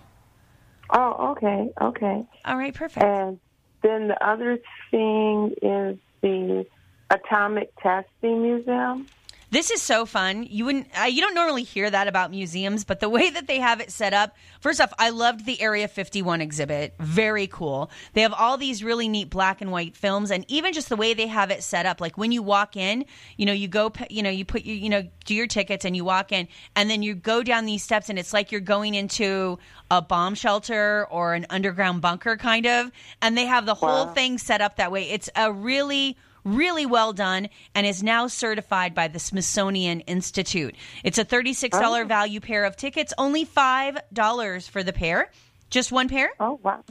Oh, okay, okay.
All right, perfect.
And then the other thing is the Atomic Testing Museum.
This is so fun. You wouldn't, uh, you don't normally hear that about museums, but the way that they have it set up. First off, I loved the Area 51 exhibit. Very cool. They have all these really neat black and white films, and even just the way they have it set up. Like when you walk in, you know, you go, you know, you put your, you know, do your tickets, and you walk in, and then you go down these steps, and it's like you're going into a bomb shelter or an underground bunker, kind of. And they have the whole
Wow.
thing set up that way. It's a really really well done and is now certified by the Smithsonian Institute. It's a $36
Oh.
value pair of tickets, only $5 for the pair. Just one pair?
Oh, wow.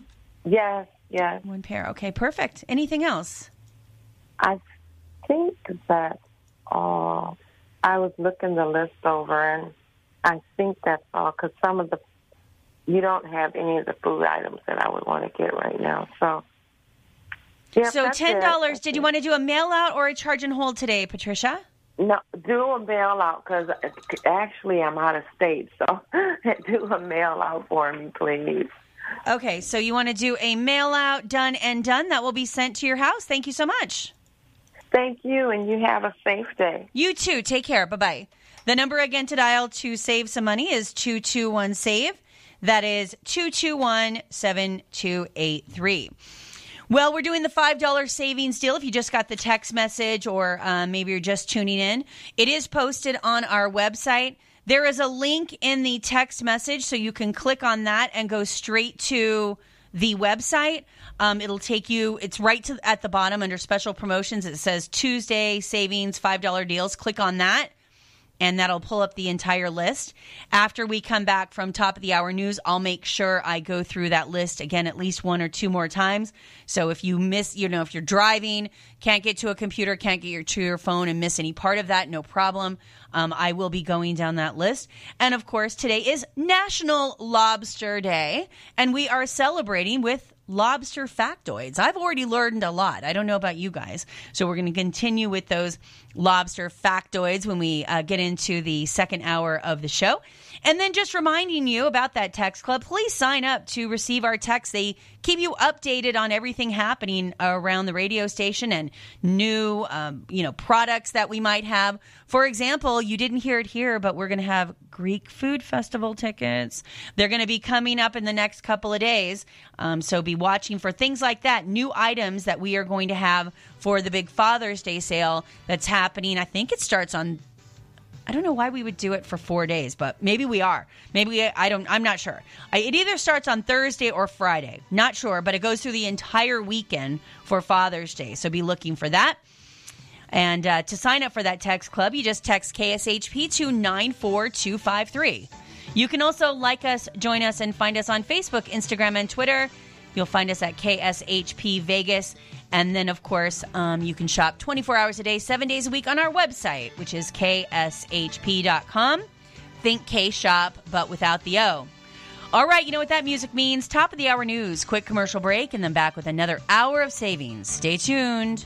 Yes, yes.
One pair. Okay, perfect. Anything else?
I think that uh, I was looking the list over, and I think that's all. Because some of the you don't have any of the food items that I would want to get right now. So, yeah,
so $10. Did you want to do a mail out or a charge and hold today, Patricia?
No, do a mail out because actually I'm out of state. So do a mail out for me, please.
Okay, so you want to do a mail out done and done that will be sent to your house. Thank you so much.
Thank you, and you have a safe day.
You too. Take care. Bye bye. The number again to dial to save some money is 221 SAVE. That is 221 7283. Well, we're doing the $5 savings deal if you just got the text message or uh, maybe you're just tuning in. It is posted on our website. There is a link in the text message, so you can click on that and go straight to the website. Um, it'll take you, it's right to, at the bottom under special promotions. It says Tuesday savings, $5 deals. Click on that and that'll pull up the entire list. After we come back from top of the hour news, I'll make sure I go through that list again at least one or two more times. So if you miss, you know, if you're driving, can't get to a computer, can't get your to your phone and miss any part of that, no problem. Um, I will be going down that list. And of course, today is National Lobster Day, and we are celebrating with lobster factoids. I've already learned a lot. I don't know about you guys. So we're going to continue with those lobster factoids when we uh, get into the second hour of the show. And then just reminding you about that text club, please sign up to receive our texts. They keep you updated on everything happening around the radio station and new, um, you know, products that we might have. For example, you didn't hear it here, but we're going to have Greek Food Festival tickets. They're going to be coming up in the next couple of days. Um, so be watching for things like that, new items that we are going to have for the big Father's Day sale that's happening. I think it starts on I don't know why we would do it for four days, but maybe we are. Maybe we, I don't. I'm not sure. I, it either starts on Thursday or Friday. Not sure, but it goes through the entire weekend for Father's Day. So be looking for that. And uh, to sign up for that text club, you just text KSHP to 94253. You can also like us, join us, and find us on Facebook, Instagram, and Twitter. You'll find us at KSHP Vegas. And then, of course, um, you can shop 24 hours a day, seven days a week on our website, which is kshp.com. Think K Shop, but without the O. All right, you know what that music means. Top of the hour news, quick commercial break, and then back with another hour of savings. Stay tuned.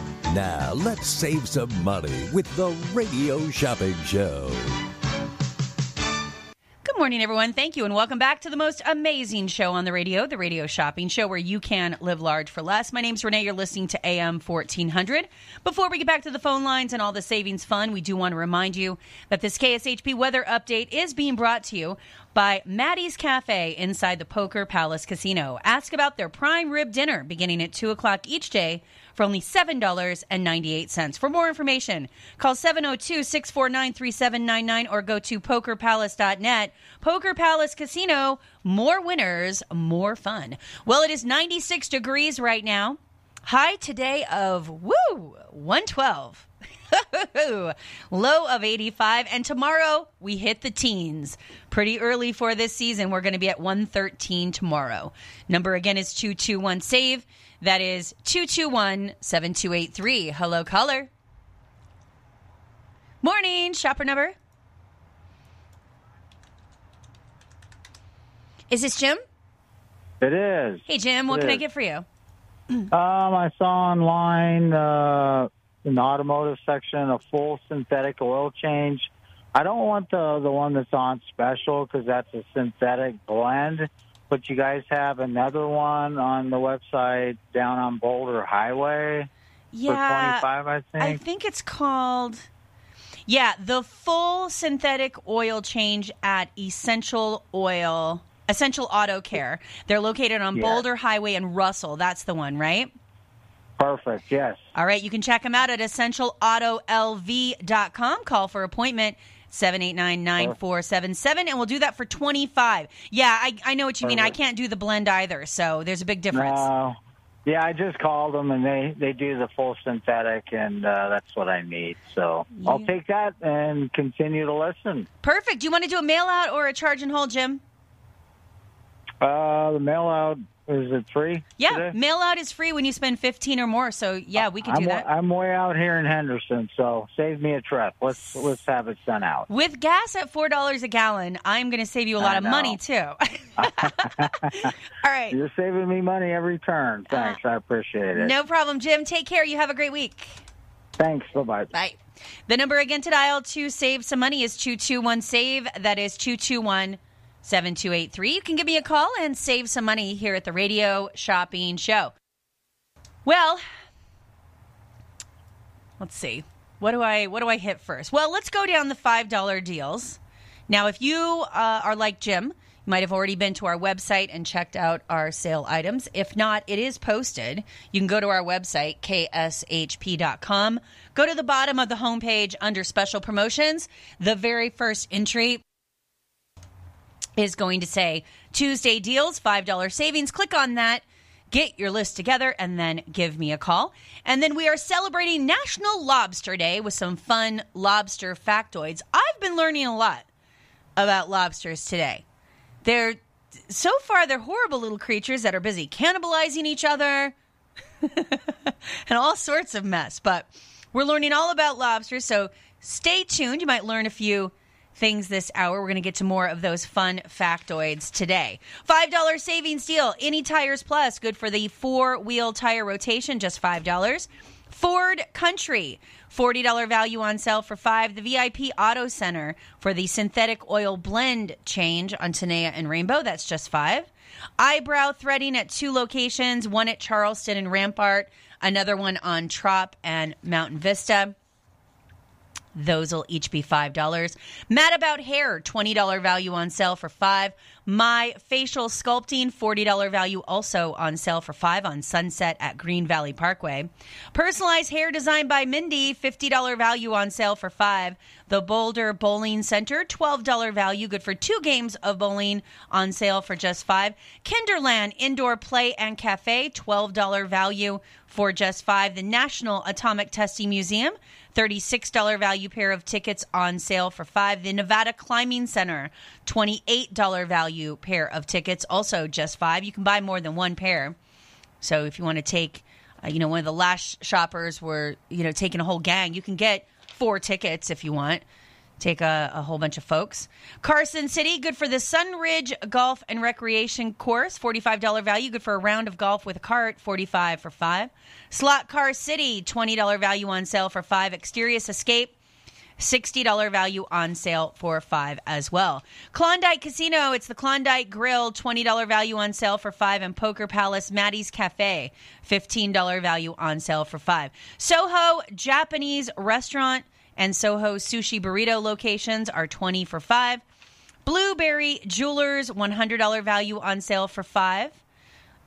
SAVE. 702 221 7283. Now, let's save some money with the Radio Shopping Show.
Good morning, everyone. Thank you, and welcome back to the most amazing show on the radio, the Radio Shopping Show, where you can live large for less. My name's Renee. You're listening to AM 1400. Before we get back to the phone lines and all the savings fun, we do want to remind you that this KSHP weather update is being brought to you by Maddie's Cafe inside the Poker Palace Casino. Ask about their prime rib dinner beginning at 2 o'clock each day for only $7.98. For more information, call 702 649 3799 or go to pokerpalace.net. Poker Palace Casino, more winners, more fun. Well, it is 96 degrees right now. High today of, woo, 112. Low of 85. And tomorrow we hit the teens. Pretty early for this season. We're going to be at 113 tomorrow. Number again is 221 SAVE. That is 221 7283. Hello, caller. Morning, shopper number. Is this Jim?
It is.
Hey, Jim, what
It
can I get for you?
Um, I saw online uh, in the automotive section a full synthetic oil change. I don't want the the one that's on special because that's a synthetic blend. But you guys have another one on the website down on Boulder Highway
Yeah.
for twenty five. I think.
I think it's called. Yeah, the full synthetic oil change at Essential Oil, Essential Auto Care. They're located on
Yeah.
Boulder Highway in Russell. That's the one, right?
Perfect. Yes.
All right, you can check them out at essentialautolv.com. Call for appointment 789-9477 and we'll do that for 25. Yeah, I, I know what you mean. I can't do the blend either, so there's a big difference.
No. Yeah, I just called them and they they do the full synthetic and uh, that's what I need. So I'll take that and continue to listen.
Perfect. Do you want to do a mail out or a charge and hold, Jim?
Uh, the mail out is it free?
Yeah,
today?
mail out is free when you spend 15 or more. So, yeah, we can
I'm,
do that.
I'm way out here in Henderson, so save me a trip. Let's let's have it sent out.
With gas at $4 a gallon, I'm going to save you a lot
I
of
know.
money, too. All right.
You're saving me money every turn. Uh, Thanks, I appreciate it.
No problem, Jim. Take care. You have a great week.
Thanks. Bye bye.
Bye. The number again to dial to save some money is 221 SAVE. That is 221 7283. You can give me a call and save some money here at the Radio Shopping Show. Well, let's see. What do I what do I hit first? Well, let's go down the $5 deals. Now, if you uh, are like Jim, you might have already been to our website and checked out our sale items. If not, it is posted. You can go to our website, kshp.com. Go to the bottom of the homepage under special promotions. The very first entry is going to say Tuesday deals, $5 savings. Click on that. Get your list together and then give me a call. And then we are celebrating National Lobster Day with some fun lobster factoids. I've been learning a lot about lobsters today. They're so far they're horrible little creatures that are busy cannibalizing each other and all sorts of mess. But we're learning all about lobsters, so stay tuned. You might learn a few things this hour. We're going to get to more of those fun factoids today. $5 savings deal. Any Tires Plus, good for the four wheel tire rotation, just $5. Ford Country, $40 value on sale for 5 The VIP Auto Center for the synthetic oil blend change on Tanea and Rainbow, that's just 5 Eyebrow threading at two locations, one at Charleston and Rampart, another one on Trop and Mountain Vista. Those will each be $5. Mad About Hair, $20 value on sale for 5 My Facial Sculpting, $40 value also on sale for 5 on Sunset at Green Valley Parkway. Personalized Hair Design by Mindy, $50 value on sale for 5 The Boulder Bowling Center, $12 value, good for two games of bowling on sale for just 5 Kinderland Indoor Play and Cafe, $12 value for just 5 The National Atomic Testing Museum, $36 value pair of tickets on sale for 5 The Nevada Climbing Center, $28 value pair of tickets also just 5 You can buy more than one pair. So if you want to take uh, you know one of the last shoppers were, you know, taking a whole gang, you can get four tickets if you want. Take a, a whole bunch of folks. Carson City, good for the Sunridge Golf and Recreation Course, $45 value. Good for a round of golf with a cart, 45 for five. Slot Car City, $20 value on sale for five. Exterior Escape, $60 value on sale for five as well. Klondike Casino, it's the Klondike Grill, $20 value on sale for five. And Poker Palace Maddie's Cafe, $15 value on sale for five. Soho Japanese Restaurant and Soho Sushi Burrito locations are 20 for five. Blueberry Jewelers, $100 value on sale for five.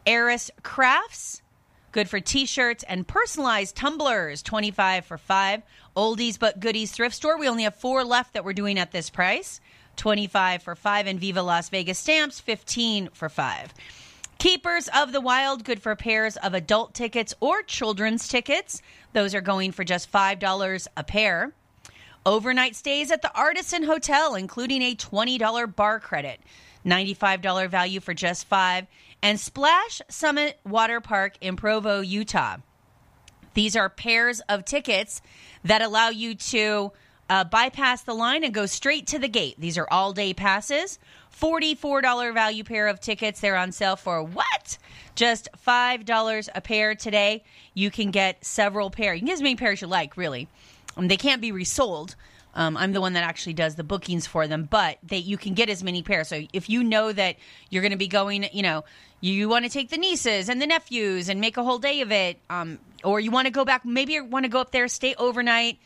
Eris Crafts, good for t-shirts and personalized tumblers 25 for 5 oldies but goodies thrift store we only have four left that we're doing at this price 25 for 5 and viva las vegas stamps 15 for 5 keepers of the wild good for pairs of adult tickets or children's tickets. Those are going for just $5 a pair. Overnight stays at the artisan hotel including a $20 bar credit. $95 value for just 5 and Splash Summit Water Park in Provo, Utah. These are pairs of tickets that allow you to uh, bypass the line and go straight to the gate. These are all day passes. $44 value pair of tickets. They're on sale for what? Just $5 a pair today. You can get several pairs. You can get as many pairs you like, really. Um, they can't be resold. Um, I'm the one that actually does the bookings for them, but you can get as many pairs. So if you know that you're going to be going, you know, you want to take the nieces and the nephews and make a whole day of it, um, or you want to go back, maybe you want to go up there, stay overnight.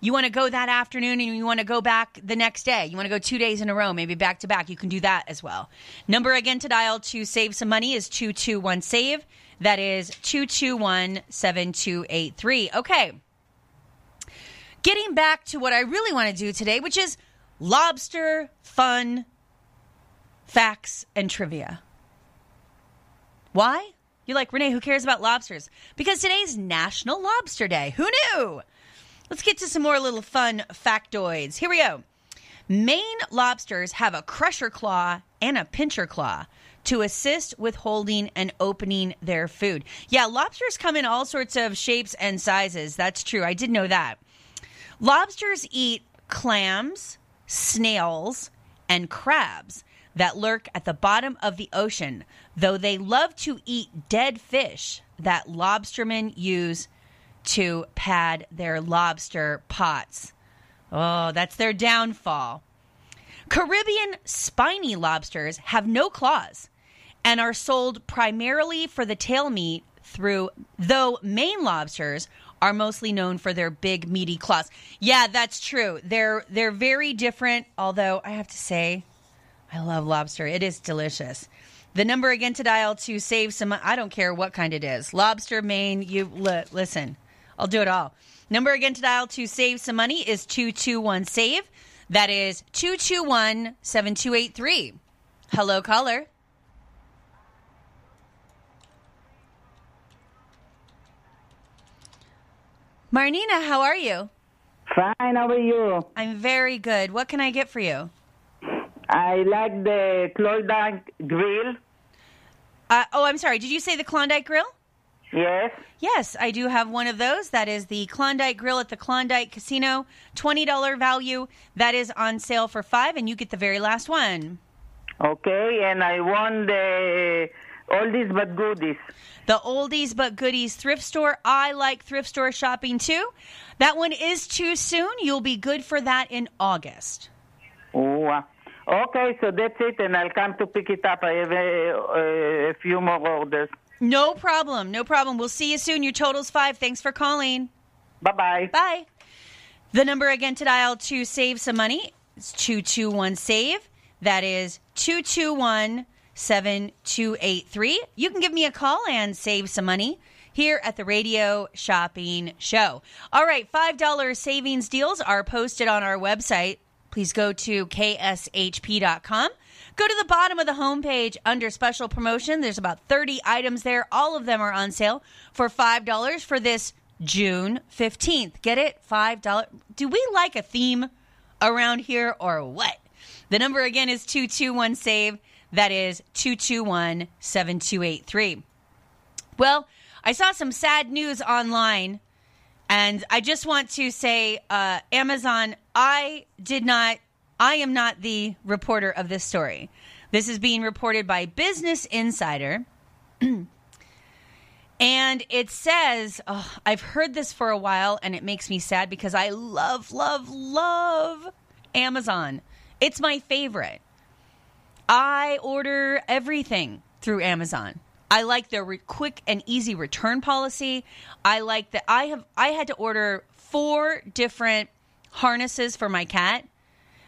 You want to go that afternoon and you want to go back the next day. You want to go two days in a row, maybe back to back. You can do that as well. Number again to dial to save some money is 221 SAVE. That is 221 7283. Okay. Getting back to what I really want to do today, which is lobster fun facts and trivia. Why? You're like, Renee, who cares about lobsters? Because today's National Lobster Day. Who knew? Let's get to some more little fun factoids. Here we go. Maine lobsters have a crusher claw and a pincher claw to assist with holding and opening their food. Yeah, lobsters come in all sorts of shapes and sizes. That's true. I did know that. Lobsters eat clams, snails, and crabs that lurk at the bottom of the ocean, though they love to eat dead fish that lobstermen use to pad their lobster pots. Oh, that's their downfall. Caribbean spiny lobsters have no claws and are sold primarily for the tail meat through though Maine lobsters are mostly known for their big meaty claws. Yeah, that's true. They're they're very different, although I have to say I love lobster. It is delicious. The number again to dial to save some I don't care what kind it is. Lobster, Maine, you li- listen. I'll do it all. Number again to dial to save some money is 221 save. That is 221 7283. Hello caller. Marnina, how are you?
Fine, how are you?
I'm very good. What can I get for you?
I like the Klondike Grill.
Uh, oh, I'm sorry. Did you say the Klondike Grill?
Yes.
Yes, I do have one of those. That is the Klondike Grill at the Klondike Casino. $20 value. That is on sale for five, and you get the very last one.
Okay, and I want the oldies but goodies.
The oldies but goodies thrift store. I like thrift store shopping too. That one is too soon. You'll be good for that in August.
Oh, uh, okay, so that's it, and I'll come to pick it up. I have a, a few more orders.
No problem. No problem. We'll see you soon. Your total's five. Thanks for calling.
Bye bye.
Bye. The number again to dial to save some money is 221 SAVE. That is 221 7283. You can give me a call and save some money here at the Radio Shopping Show. All right, $5 savings deals are posted on our website. Please go to kshp.com. Go to the bottom of the homepage under special promotion. There's about 30 items there. All of them are on sale for $5 for this June 15th. Get it? $5. Do we like a theme around here or what? The number again is 221 SAVE. That is 221 7283. Well, I saw some sad news online And I just want to say, uh, Amazon, I did not, I am not the reporter of this story. This is being reported by Business Insider. and it says, oh, I've heard this for a while and it makes me sad because I love, love, love Amazon. It's my favorite. I order everything through Amazon. I like their re- quick and easy return policy. I like that I have I had to order four different harnesses for my cat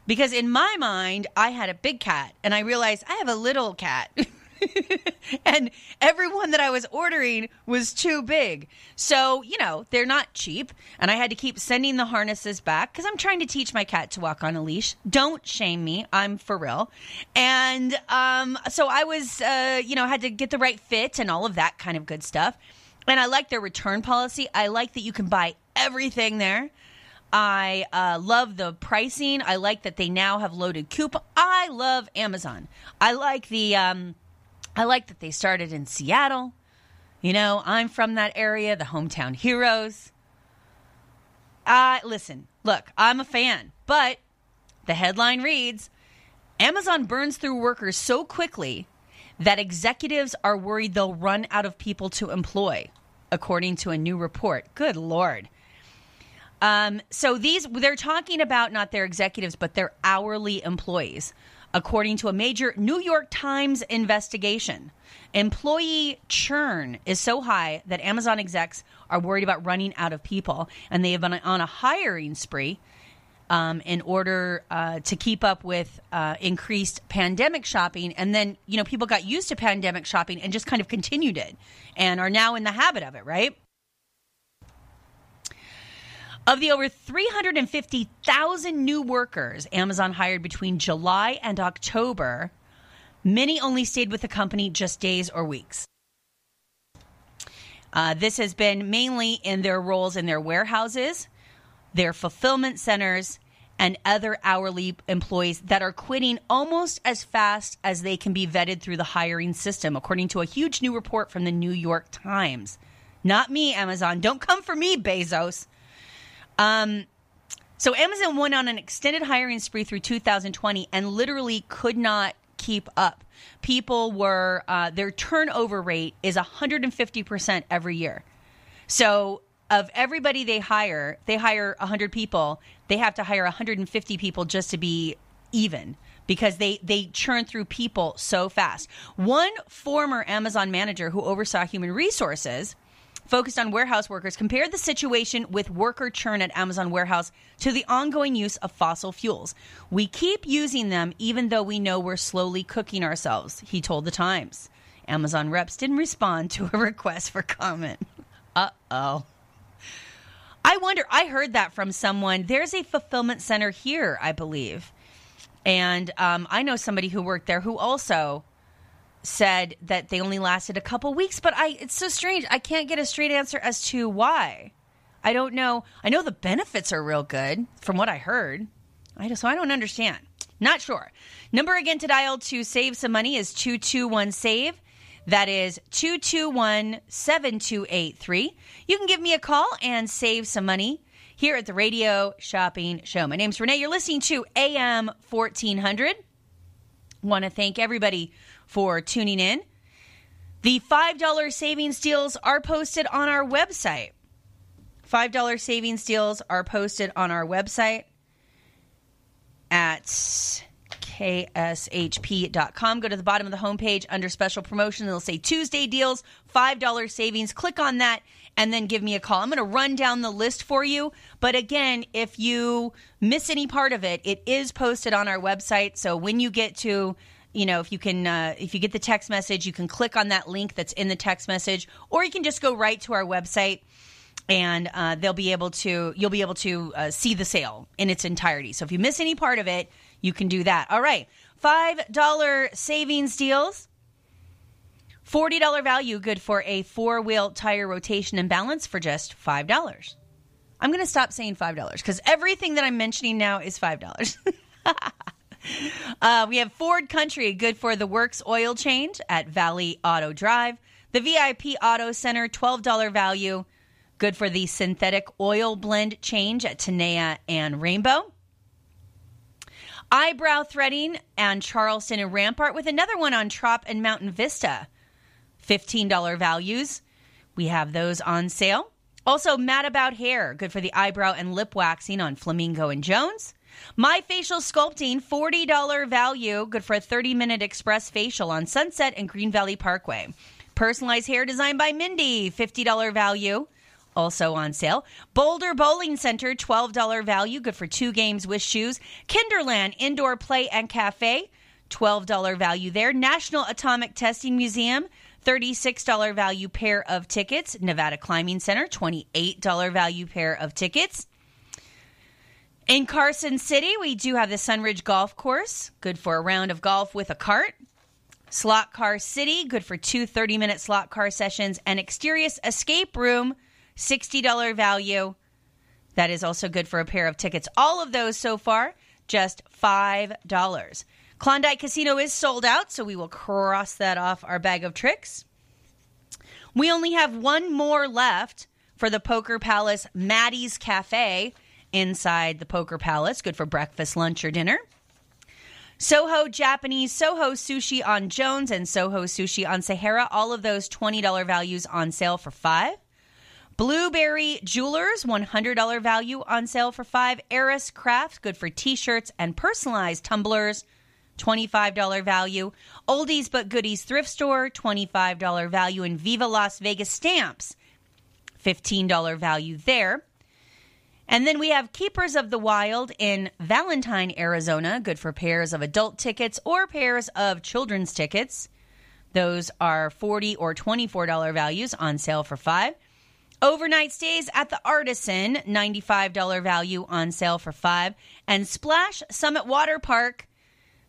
because in my mind I had a big cat and I realized I have a little cat. and everyone that I was ordering was too big. So, you know, they're not cheap. And I had to keep sending the harnesses back because I'm trying to teach my cat to walk on a leash. Don't shame me. I'm for real. And um, so I was, uh, you know, had to get the right fit and all of that kind of good stuff. And I like their return policy. I like that you can buy everything there. I uh, love the pricing. I like that they now have loaded coupon. I love Amazon. I like the. Um, I like that they started in Seattle. You know, I'm from that area, the hometown heroes. Uh, listen, look, I'm a fan, but the headline reads Amazon burns through workers so quickly that executives are worried they'll run out of people to employ, according to a new report. Good Lord. Um, so these, they're talking about not their executives, but their hourly employees according to a major New York Times investigation. Employee churn is so high that Amazon execs are worried about running out of people, and they have been on a hiring spree. Um, in order uh, to keep up with uh, increased pandemic shopping. And then, you know, people got used to pandemic shopping and just kind of continued it and are now in the habit of it, right? Of the over 350,000 new workers Amazon hired between July and October, many only stayed with the company just days or weeks. Uh, this has been mainly in their roles in their warehouses, their fulfillment centers, and other hourly employees that are quitting almost as fast as they can be vetted through the hiring system, according to a huge new report from the New York Times. Not me, Amazon. Don't come for me, Bezos. Um, so Amazon went on an extended hiring spree through 2020 and literally could not keep up. People were uh, their turnover rate is 150% every year. So of everybody they hire, they hire 100 people, they have to hire 150 people just to be even because they they churn through people so fast. One former Amazon manager who oversaw human resources focused on warehouse workers, compared the situation with worker churn at Amazon warehouse to the ongoing use of fossil fuels. We keep using them even though we know we're slowly cooking ourselves, he told The Times. Amazon reps didn't respond to a request for comment. Uh oh. I wonder, I heard that from someone. There's a fulfillment center here, I believe. And um, I know somebody who worked there who also said that they only lasted a couple weeks, but I it's so strange. I can't get a straight answer as to why. I don't know. I know the benefits are real good from what I heard. I just so I don't understand. Not sure. Number again to dial to save some money is 221 save. That is 221 7283. You can give me a call and save some money here at the Radio Shopping Show. My name's Renee. You're listening to AM 1400. Want to thank everybody for tuning in. The $5 savings deals are posted on our website. $5 savings deals are posted on our website at kshp.com. Go to the bottom of the homepage under special promotion. It'll say Tuesday deals, $5 savings. Click on that and then give me a call. I'm going to run down the list for you. But again, if you miss any part of it, it is posted on our website. So when you get to you know if you can uh, if you get the text message you can click on that link that's in the text message or you can just go right to our website and uh, they'll be able to you'll be able to uh, see the sale in its entirety. So if you miss any part of it you can do that. All right. Five dollar savings deals. $40 value good for a four wheel tire rotation and balance for just $5 i'm going to stop saying $5 because everything that i'm mentioning now is $5 Uh, we have Ford Country, good for the works oil change at Valley Auto Drive. The VIP Auto Center, $12 value. good for the synthetic oil blend change at Tenaya and Rainbow. Eyebrow threading and Charleston and Rampart with another one on Trop and Mountain Vista. $15 values. We have those on sale. Also, Mad About Hair, good for the eyebrow and lip waxing on Flamingo and Jones. My Facial Sculpting, $40 value, good for a 30 minute express facial on Sunset and Green Valley Parkway. Personalized hair design by Mindy, $50 value, also on sale. Boulder Bowling Center, $12 value, good for two games with shoes. Kinderland Indoor Play and Cafe, $12 value there. National Atomic Testing Museum, $36 value pair of tickets. Nevada Climbing Center, $28 value pair of tickets. In Carson City, we do have the Sunridge Golf Course, good for a round of golf with a cart. Slot Car City, good for two 30 minute slot car sessions. And Exterius Escape Room, $60 value. That is also good for a pair of tickets. All of those so far, just $5. Klondike Casino is sold out, so we will cross that off our bag of tricks. We only have one more left for the Poker Palace Maddie's Cafe inside the Poker Palace. Good for breakfast, lunch, or dinner. Soho Japanese, Soho Sushi on Jones, and Soho Sushi on Sahara. All of those $20 values on sale for five. Blueberry Jewelers, $100 value on sale for five. Eris Craft, good for t shirts and personalized tumblers. $25 value. Oldies but Goodies Thrift Store, $25 value. And Viva Las Vegas Stamps, $15 value there. And then we have Keepers of the Wild in Valentine, Arizona, good for pairs of adult tickets or pairs of children's tickets. Those are 40 or $24 values on sale for 5. Overnight stays at the Artisan, $95 value on sale for 5. And Splash Summit Water Park,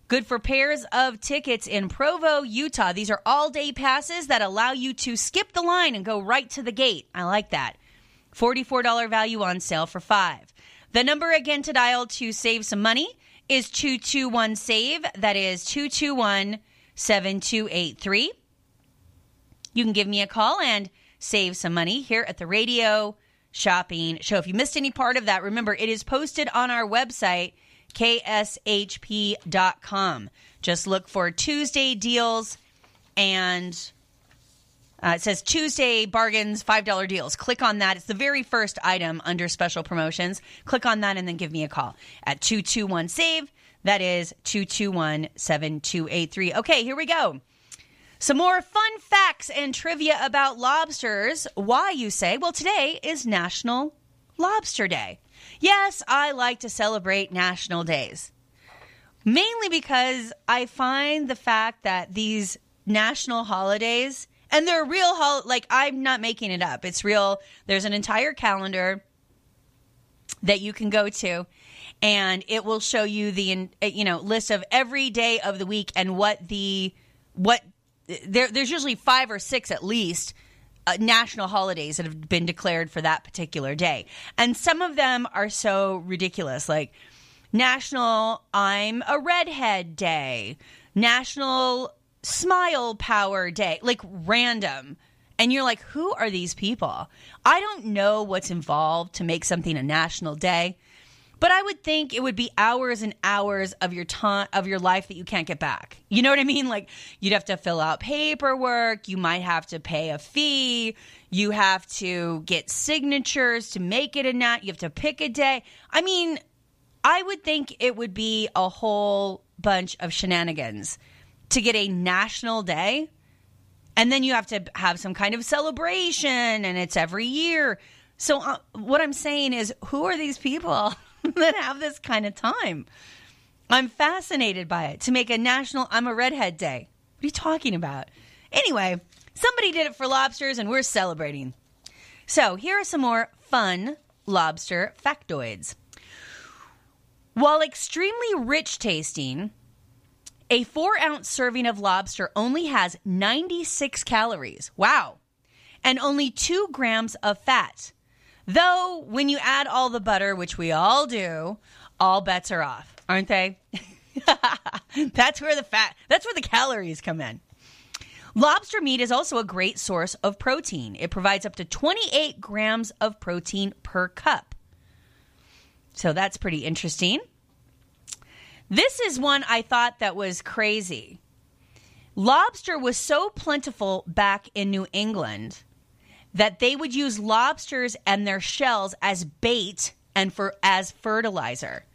good for pairs of tickets in Provo, Utah. These are all-day passes that allow you to skip the line and go right to the gate. I like that. $44 value on sale for five. The number again to dial to save some money is 221 SAVE. That is 221 7283. You can give me a call and save some money here at the radio shopping show. If you missed any part of that, remember it is posted on our website, kshp.com. Just look for Tuesday deals and uh, it says Tuesday bargains, $5 deals. Click on that. It's the very first item under special promotions. Click on that and then give me a call at 221 SAVE. That is 221 7283. Okay, here we go. Some more fun facts and trivia about lobsters. Why, you say? Well, today is National Lobster Day. Yes, I like to celebrate national days. Mainly because I find the fact that these national holidays and they're real hol- like i'm not making it up. It's real. There's an entire calendar that you can go to and it will show you the you know list of every day of the week and what the what there, there's usually five or six at least uh, national holidays that have been declared for that particular day. And some of them are so ridiculous like national i'm a redhead day national smile power day, like random. And you're like, who are these people? I don't know what's involved to make something a national day, but I would think it would be hours and hours of your time of your life that you can't get back. You know what I mean? Like you'd have to fill out paperwork, you might have to pay a fee, you have to get signatures to make it a nat, you have to pick a day. I mean, I would think it would be a whole bunch of shenanigans to get a national day. And then you have to have some kind of celebration and it's every year. So uh, what i'm saying is who are these people that have this kind of time? I'm fascinated by it. To make a national i'm a redhead day. What are you talking about? Anyway somebody did it for lobsters and we're celebrating. So here are some more fun lobster factoids. While extremely rich tasting a four ounce serving of lobster only has 96 calories. Wow. And only two grams of fat. Though, when you add all the butter, which we all do, all bets are off, aren't they? that's where the fat, that's where the calories come in. Lobster meat is also a great source of protein. It provides up to 28 grams of protein per cup. So that's pretty interesting. This is one I thought that was crazy. Lobster was so plentiful back in New England that they would use lobsters and their shells as bait and for as fertilizer.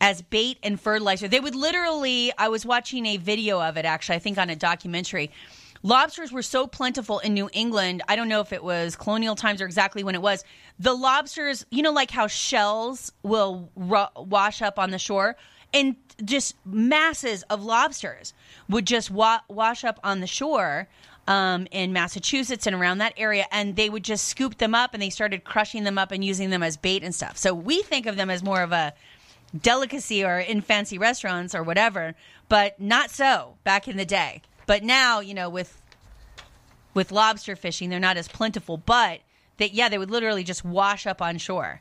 As bait and fertilizer. They would literally I was watching a video of it actually, I think on a documentary. Lobsters were so plentiful in New England. I don't know if it was colonial times or exactly when it was. The lobsters, you know, like how shells will wash up on the shore, and just masses of lobsters would just wa- wash up on the shore um, in Massachusetts and around that area, and they would just scoop them up and they started crushing them up and using them as bait and stuff. So we think of them as more of a delicacy or in fancy restaurants or whatever, but not so back in the day. But now, you know, with with lobster fishing, they're not as plentiful, but that yeah, they would literally just wash up on shore.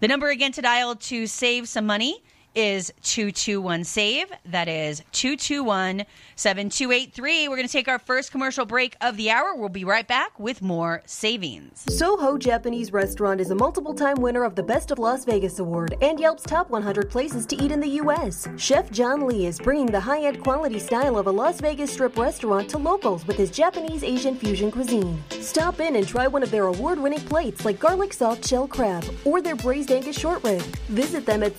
The number again to dial to save some money is 221 save. That is 221 7283. We're going to take our first commercial break of the hour. We'll be right back with more savings.
Soho Japanese Restaurant is a multiple time winner of the Best of Las Vegas award and Yelp's top 100 places to eat in the U.S. Chef John Lee is bringing the high end quality style of a Las Vegas strip restaurant to locals with his Japanese Asian fusion cuisine. Stop in and try one of their award winning plates like garlic soft shell crab or their braised Angus short rib. Visit them at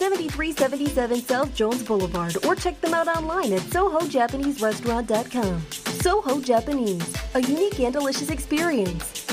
7377 South Jones Boulevard or check them out online at SohoJapaneseRestaurant.com. Soho Japanese, a unique and delicious experience.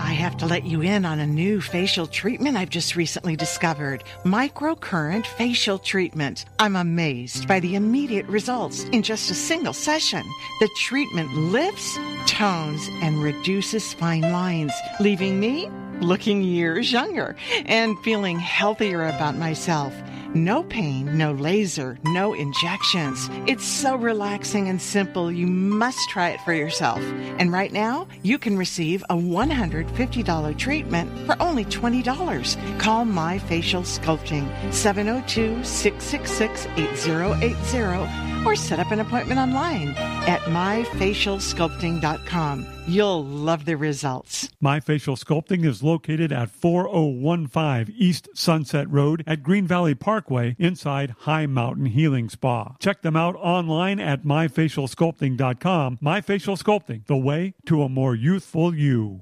I have to let you in on a new facial treatment I've just recently discovered microcurrent facial treatment. I'm amazed by the immediate results in just a single session. The treatment lifts, tones, and reduces fine lines, leaving me looking years younger and feeling healthier about myself. No pain, no laser, no injections. It's so relaxing and simple. You must try it for yourself. And right now, you can receive a $150 treatment for only $20. Call My Facial Sculpting 702 666 8080 or set up an appointment online at myfacialsculpting.com. You'll love the results.
My Facial Sculpting is located at 4015 East Sunset Road at Green Valley Parkway inside High Mountain Healing Spa. Check them out online at myfacialsculpting.com. My Facial Sculpting, the way to a more youthful you.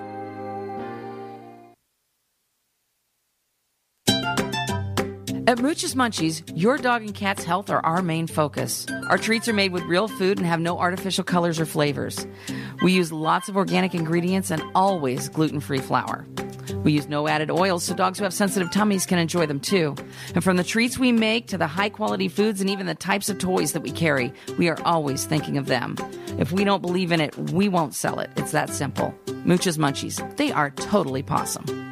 At Mooch's Munchies, your dog and cat's health are our main focus. Our treats are made with real food and have no artificial colors or flavors. We use lots of organic ingredients and always gluten free flour. We use no added oils so dogs who have sensitive tummies can enjoy them too. And from the treats we make to the high quality foods and even the types of toys that we carry, we are always thinking of them. If we don't believe in it, we won't sell it. It's that simple. Mooch's Munchies, they are totally possum.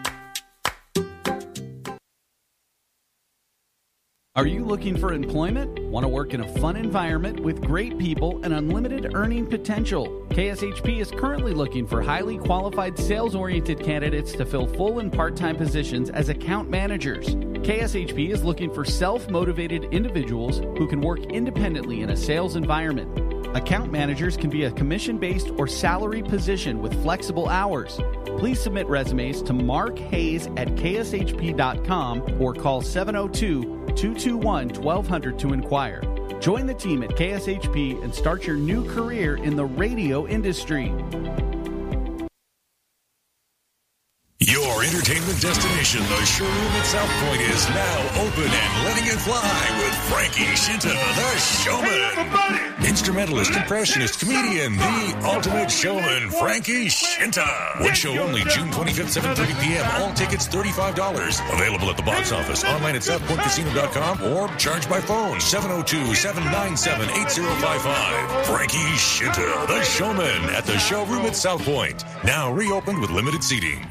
Are you looking for employment? Want to work in a fun environment with great people and unlimited earning potential? KSHP is currently looking for highly qualified sales oriented candidates to fill full and part time positions as account managers. KSHP is looking for self motivated individuals who can work independently in a sales environment. Account managers can be a commission based or salary position with flexible hours. Please submit resumes to Mark Hayes at kshp.com or call 702 221 1200 to inquire. Join the team at KSHP and start your new career in the radio industry.
Your entertainment destination, the showroom at South Point, is now open and letting it fly with Frankie Scinta, the showman. Instrumentalist, impressionist, comedian, the ultimate showman, Frankie Scinta. One show only, June 25th, 7.30 p.m. All tickets $35. Available at the box office, online at southpointcasino.com, or charged by phone, 702-797-8055. Frankie Scinta, the showman, at the showroom at South Point. Now reopened with limited seating.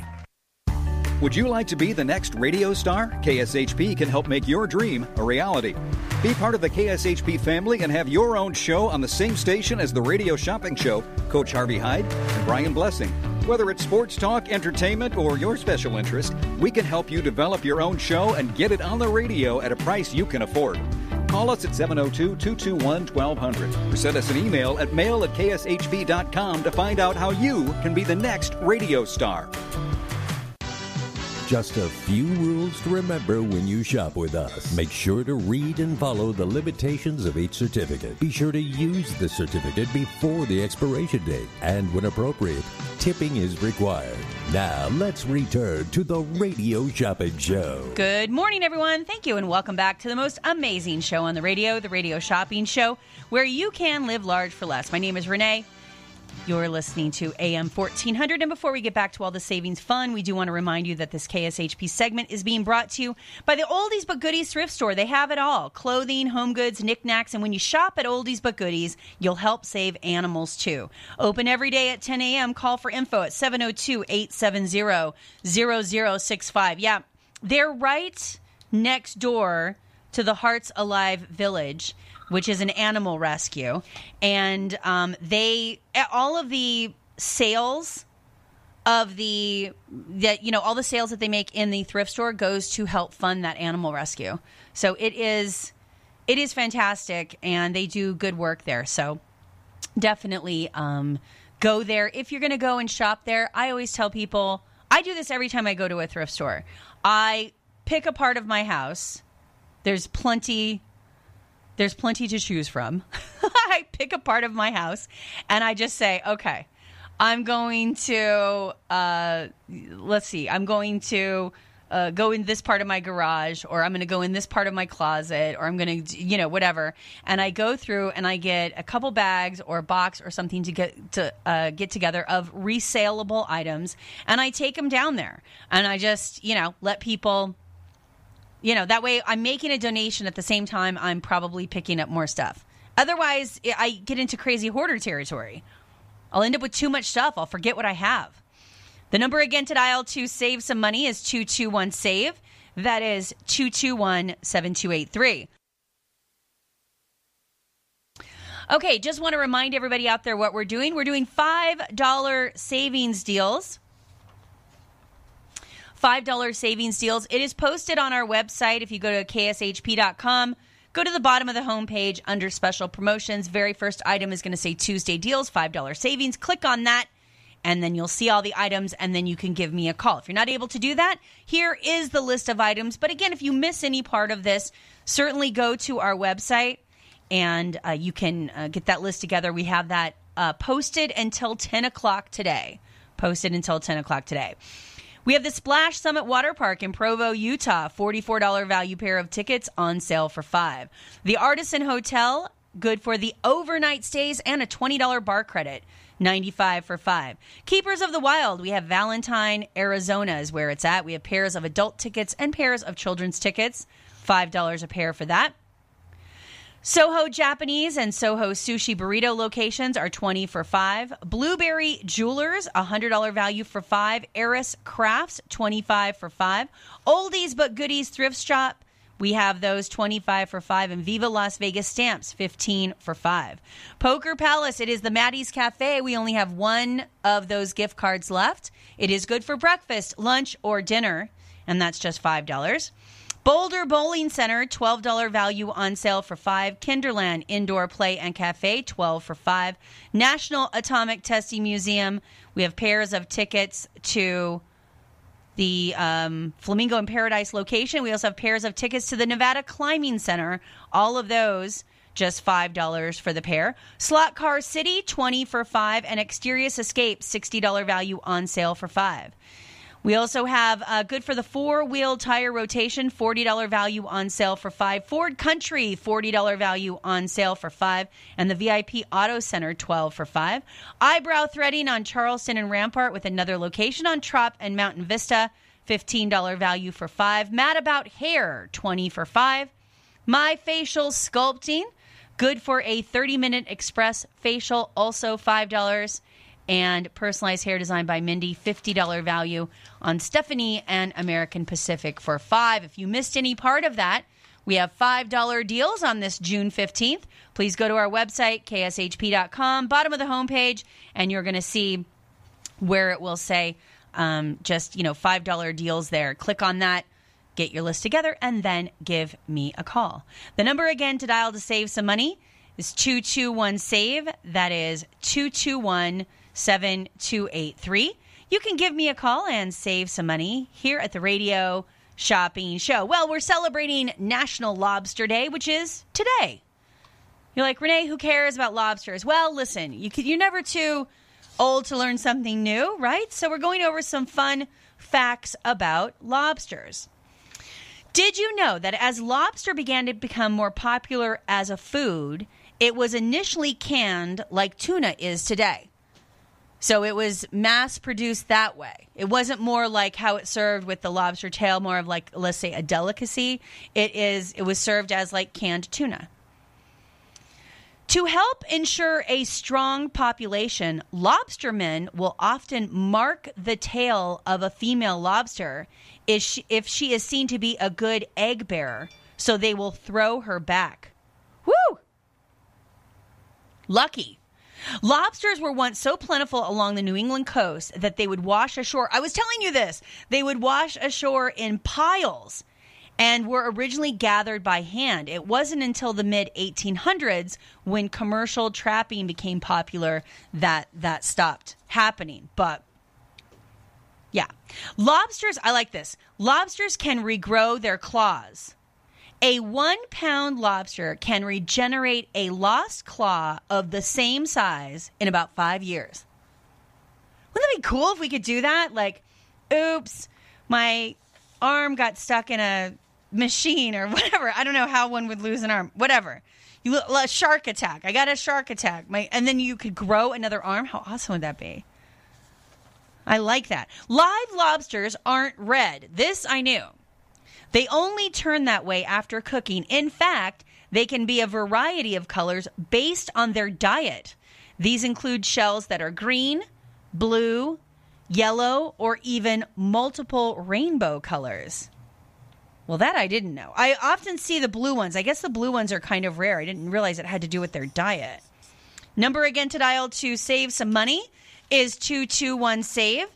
Would you like to be the next radio star? KSHP can help make your dream a reality. Be part of the KSHP family and have your own show on the same station as the Radio Shopping Show, Coach Harvey Hyde and Brian Blessing. Whether it's sports talk, entertainment, or your special interest, we can help you develop your own show and get it on the radio at a price you can afford. Call us at 702 221 1200 or send us an email at mail at kshp.com to find out how you can be the next radio star.
Just a few rules to remember when you shop with us. Make sure to read and follow the limitations of each certificate. Be sure to use the certificate before the expiration date. And when appropriate, tipping is required. Now, let's return to the Radio Shopping Show.
Good morning, everyone. Thank you, and welcome back to the most amazing show on the radio, the Radio Shopping Show, where you can live large for less. My name is Renee. You're listening to AM 1400. And before we get back to all the savings fun, we do want to remind you that this KSHP segment is being brought to you by the Oldies But Goodies thrift store. They have it all clothing, home goods, knickknacks. And when you shop at Oldies But Goodies, you'll help save animals too. Open every day at 10 a.m. Call for info at 702 870 0065. Yeah, they're right next door to the Hearts Alive Village which is an animal rescue, and um, they all of the sales of the that you know all the sales that they make in the thrift store goes to help fund that animal rescue. So it is it is fantastic, and they do good work there. So definitely um, go there if you're going to go and shop there. I always tell people I do this every time I go to a thrift store. I pick a part of my house. There's plenty there's plenty to choose from. I pick a part of my house and I just say, okay, I'm going to, uh, let's see, I'm going to uh, go in this part of my garage or I'm going to go in this part of my closet or I'm going to, you know, whatever. And I go through and I get a couple bags or a box or something to get to uh, get together of resaleable items and I take them down there and I just, you know, let people you know, that way I'm making a donation at the same time I'm probably picking up more stuff. Otherwise, I get into crazy hoarder territory. I'll end up with too much stuff. I'll forget what I have. The number again to dial to save some money is 221 SAVE. That is 221 7283. Okay, just want to remind everybody out there what we're doing. We're doing $5 savings deals $5 savings deals. It is posted on our website. If you go to kshp.com, go to the bottom of the homepage under special promotions. Very first item is going to say Tuesday deals, $5 savings. Click on that and then you'll see all the items and then you can give me a call. If you're not able to do that, here is the list of items. But again, if you miss any part of this, certainly go to our website and uh, you can uh, get that list together. We have that uh, posted until 10 o'clock today. Posted until 10 o'clock today. We have the Splash Summit Water Park in Provo, Utah. $44 value pair of tickets on sale for 5 The Artisan Hotel, good for the overnight stays and a $20 bar credit. 95 for 5. Keepers of the Wild, we have Valentine, Arizona is where it's at. We have pairs of adult tickets and pairs of children's tickets. $5 a pair for that. Soho Japanese and Soho Sushi Burrito locations are 20 for 5. Blueberry Jewelers, $100 value for 5. Eris Crafts, 25 for 5. Oldies but Goodies Thrift Shop, we have those 25 for 5 and Viva Las Vegas stamps 15 for 5. Poker Palace, it is the Maddie's Cafe. We only have one of those gift cards left. It is good for breakfast, lunch, or dinner, and that's just $5. Boulder Bowling Center, $12 value on sale for 5. Kinderland Indoor Play and Cafe, 12 for 5. National Atomic Testing Museum, we have pairs of tickets to the um, Flamingo and Paradise location. We also have pairs of tickets to the Nevada Climbing Center. All of those just $5 for the pair. Slot Car City, 20 for 5 and Exterius Escape, $60 value on sale for 5. We also have uh, good for the four wheel tire rotation, $40 value on sale for five. Ford Country, $40 value on sale for five. And the VIP Auto Center, 12 for five. Eyebrow threading on Charleston and Rampart with another location on Trop and Mountain Vista, $15 value for five. Mad About Hair, 20 for five. My Facial Sculpting, good for a 30 minute express facial, also $5 and personalized hair design by Mindy, $50 value on Stephanie and American Pacific for 5. If you missed any part of that, we have $5 deals on this June 15th. Please go to our website, kshp.com, bottom of the homepage, and you're going to see where it will say um, just, you know, $5 deals there. Click on that, get your list together, and then give me a call. The number again to dial to save some money is 221 SAVE. That is 221 7283. You can give me a call and save some money here at the radio shopping show. Well, we're celebrating National Lobster Day, which is today. You're like, Renee, who cares about lobsters? Well, listen, you you're never too old to learn something new, right? So we're going over some fun facts about lobsters. Did you know that as lobster began to become more popular as a food, it was initially canned like tuna is today? So it was mass produced that way. It wasn't more like how it served with the lobster tail, more of like let's say a delicacy. It is it was served as like canned tuna. To help ensure a strong population, lobstermen will often mark the tail of a female lobster if she, if she is seen to be a good egg bearer, so they will throw her back. Woo! Lucky. Lobsters were once so plentiful along the New England coast that they would wash ashore. I was telling you this. They would wash ashore in piles and were originally gathered by hand. It wasn't until the mid 1800s when commercial trapping became popular that that stopped happening. But yeah. Lobsters, I like this. Lobsters can regrow their claws. A one pound lobster can regenerate a lost claw of the same size in about five years. Wouldn't that be cool if we could do that? Like, oops, my arm got stuck in a machine or whatever. I don't know how one would lose an arm. Whatever. You a shark attack. I got a shark attack. My and then you could grow another arm. How awesome would that be? I like that. Live lobsters aren't red. This I knew. They only turn that way after cooking. In fact, they can be a variety of colors based on their diet. These include shells that are green, blue, yellow, or even multiple rainbow colors. Well, that I didn't know. I often see the blue ones. I guess the blue ones are kind of rare. I didn't realize it had to do with their diet. Number again to dial to save some money is 221 SAVE.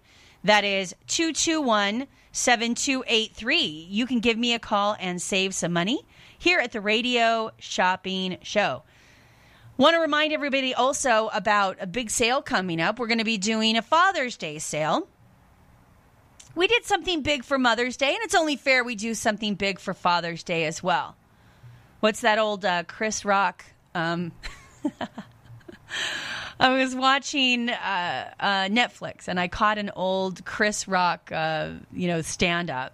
That is 221 7283. You can give me a call and save some money here at the Radio Shopping Show. Want to remind everybody also about a big sale coming up. We're going to be doing a Father's Day sale. We did something big for Mother's Day, and it's only fair we do something big for Father's Day as well. What's that old uh, Chris Rock? Um, I was watching uh, uh, Netflix and I caught an old Chris Rock, uh, you know, stand up,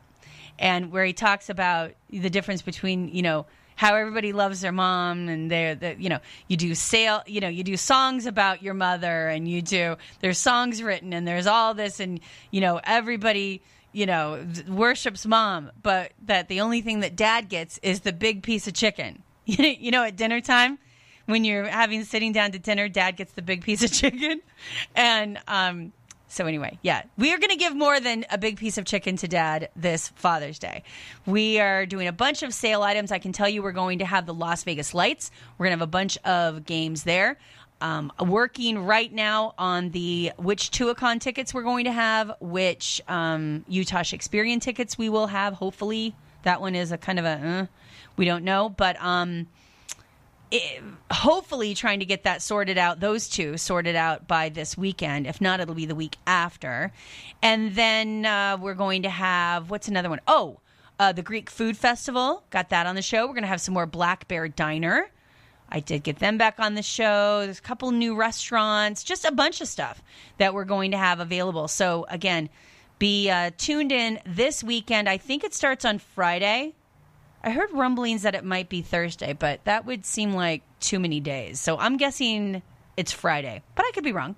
and where he talks about the difference between, you know, how everybody loves their mom and they're, the, you know, you do sale, you know, you do songs about your mother and you do, there's songs written and there's all this and, you know, everybody, you know, worships mom, but that the only thing that dad gets is the big piece of chicken. you know, at dinner time, when you're having sitting down to dinner, dad gets the big piece of chicken. And um, so anyway, yeah, we are going to give more than a big piece of chicken to dad this Father's Day. We are doing a bunch of sale items. I can tell you we're going to have the Las Vegas Lights. We're going to have a bunch of games there. Um, working right now on the which Tuacahn tickets we're going to have, which um, Utah Shakespearean tickets we will have. Hopefully, that one is a kind of a uh, we don't know, but um, hopefully trying to get that sorted out, those two sorted out by this weekend. If not, it'll be the week after. And then uh, we're going to have, what's another one? Oh, uh, the Greek Food Festival. Got that on the show. We're going to have some more Black Bear Diner. I did get them back on the show. There's a couple new restaurants, just a bunch of stuff that we're going to have available. So, again, be uh, tuned in this weekend. I think it starts on Friday. I heard rumblings that it might be Thursday, but that would seem like too many days. So I'm guessing it's Friday, but I could be wrong.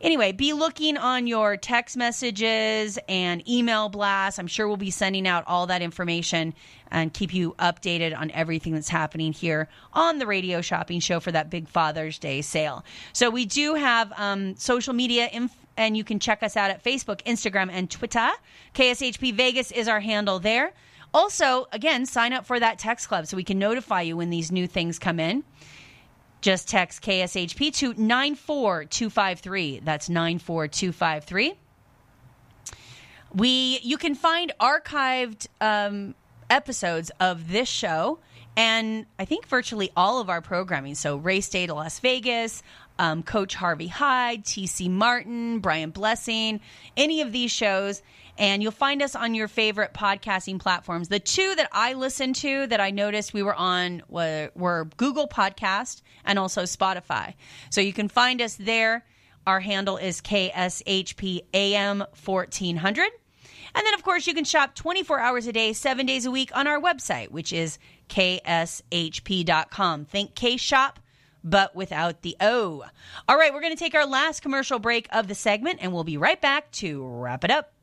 Anyway, be looking on your text messages and email blasts. I'm sure we'll be sending out all that information and keep you updated on everything that's happening here on the radio shopping show for that big Father's Day sale. So we do have um, social media and you can check us out at Facebook, Instagram, and Twitter. KSHP Vegas is our handle there. Also, again, sign up for that text club so we can notify you when these new things come in. Just text KSHP to 94253. That's 94253. We you can find archived um, episodes of this show and I think virtually all of our programming. So Race Day to Las Vegas, um, Coach Harvey Hyde, TC Martin, Brian Blessing, any of these shows. And you'll find us on your favorite podcasting platforms. The two that I listened to that I noticed we were on were, were Google Podcast and also Spotify. So you can find us there. Our handle is KSHPAM 1400. And then, of course, you can shop 24 hours a day, seven days a week on our website, which is kshp.com. Think K Shop, but without the O. All right, we're going to take our last commercial break of the segment, and we'll be right back to wrap it up.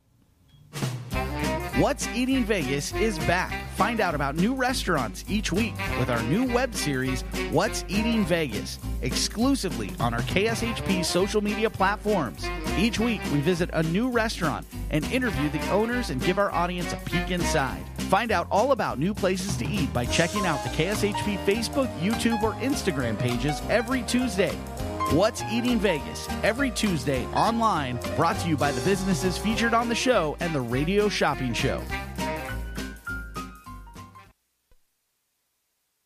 What's Eating Vegas is back. Find out about new restaurants each week with our new web series, What's Eating Vegas, exclusively on our KSHP social media platforms. Each week, we visit a new restaurant and interview the owners and give our audience a peek inside. Find out all about new places to eat by checking out the KSHP Facebook, YouTube, or Instagram pages every Tuesday. What's Eating Vegas every Tuesday online, brought to you by the businesses featured on the show and the Radio Shopping Show.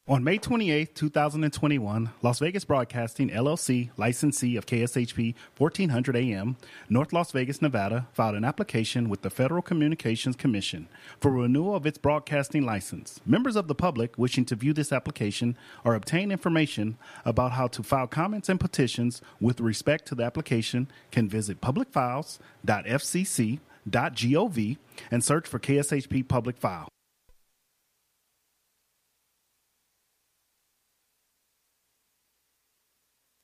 On May 28, 2021, Las Vegas Broadcasting LLC, licensee of KSHP 1400 AM, North Las Vegas, Nevada, filed an application with the Federal Communications Commission for renewal of its broadcasting license. Members of the public wishing to view this application or obtain information about how to file comments and petitions with respect to the application can visit publicfiles.fcc.gov and search for KSHP Public File.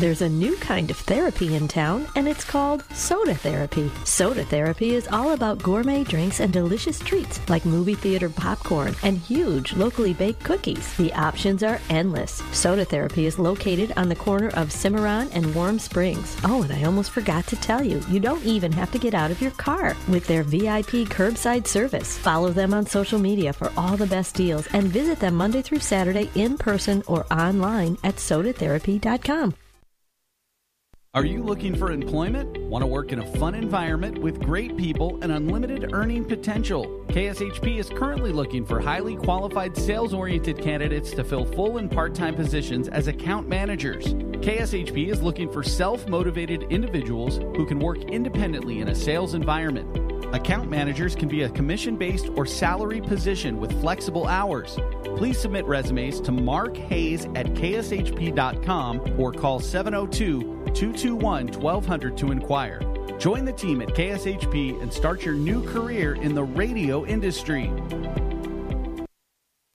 There's a new kind of therapy in town, and it's called soda therapy. Soda therapy is all about gourmet drinks and delicious treats like movie theater popcorn and huge locally baked cookies. The options are endless. Soda therapy is located on the corner of Cimarron and Warm Springs. Oh, and I almost forgot to tell you, you don't even have to get out of your car with their VIP curbside service. Follow them on social media for all the best deals and visit them Monday through Saturday in person or online at sodatherapy.com.
Are you looking for employment? Want to work in a fun environment with great people and unlimited earning potential? KSHP is currently looking for highly qualified sales oriented candidates to fill full and part time positions as account managers. KSHP is looking for self motivated individuals who can work independently in a sales environment. Account managers can be a commission based or salary position with flexible hours. Please submit resumes to Mark Hayes at kshp.com or call 702 221 1200 to inquire. Join the team at KSHP and start your new career in the radio industry.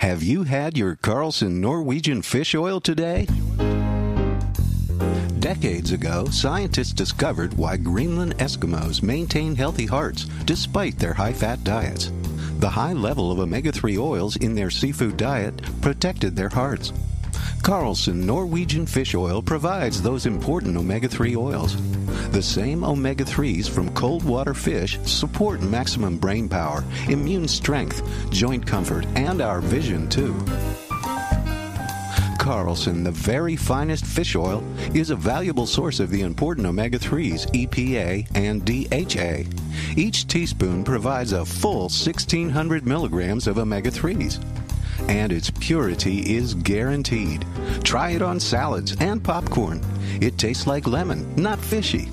Have you had your Carlson Norwegian fish oil today? Decades ago, scientists discovered why Greenland Eskimos maintain healthy hearts despite their high fat diets. The high level of omega 3 oils in their seafood diet protected their hearts. Carlson Norwegian fish oil provides those important omega 3 oils. The same omega 3s from cold water fish support maximum brain power, immune strength, joint comfort, and our vision, too. Carlson, the very finest fish oil, is a valuable source of the important omega 3s, EPA and DHA. Each teaspoon provides a full 1600 milligrams of omega 3s. And its purity is guaranteed. Try it on salads and popcorn. It tastes like lemon, not fishy.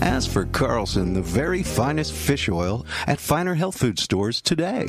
As for Carlson, the very finest fish oil at finer health food stores today.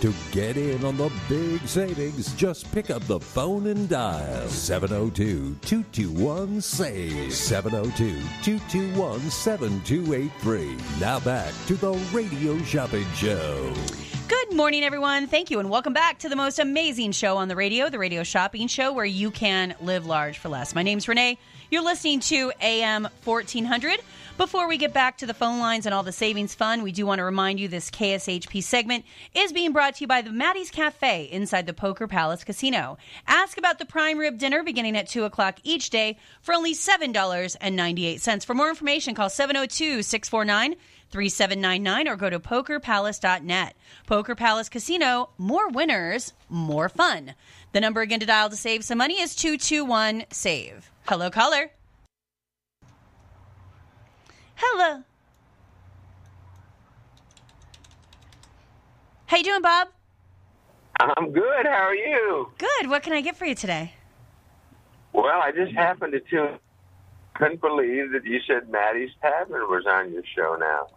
To get in on the big savings, just pick up the phone and dial 702 221 SAVE. 702 221 7283. Now back to the Radio Shopping Show.
Good morning, everyone. Thank you, and welcome back to the most amazing show on the radio, the Radio Shopping Show, where you can live large for less. My name's Renee. You're listening to AM 1400. Before we get back to the phone lines and all the savings fun, we do want to remind you this KSHP segment is being brought to you by the Maddie's Cafe inside the Poker Palace Casino. Ask about the prime rib dinner beginning at 2 o'clock each day for only $7.98. For more information, call 702 649 3799 or go to pokerpalace.net. Poker Palace Casino, more winners, more fun. The number again to dial to save some money is 221 SAVE. Hello, caller. Hello. How you doing, Bob?
I'm good. How are you?
Good. What can I get for you today?
Well, I just happened to tune. Couldn't believe that you said Maddie's Tavern was on your show now.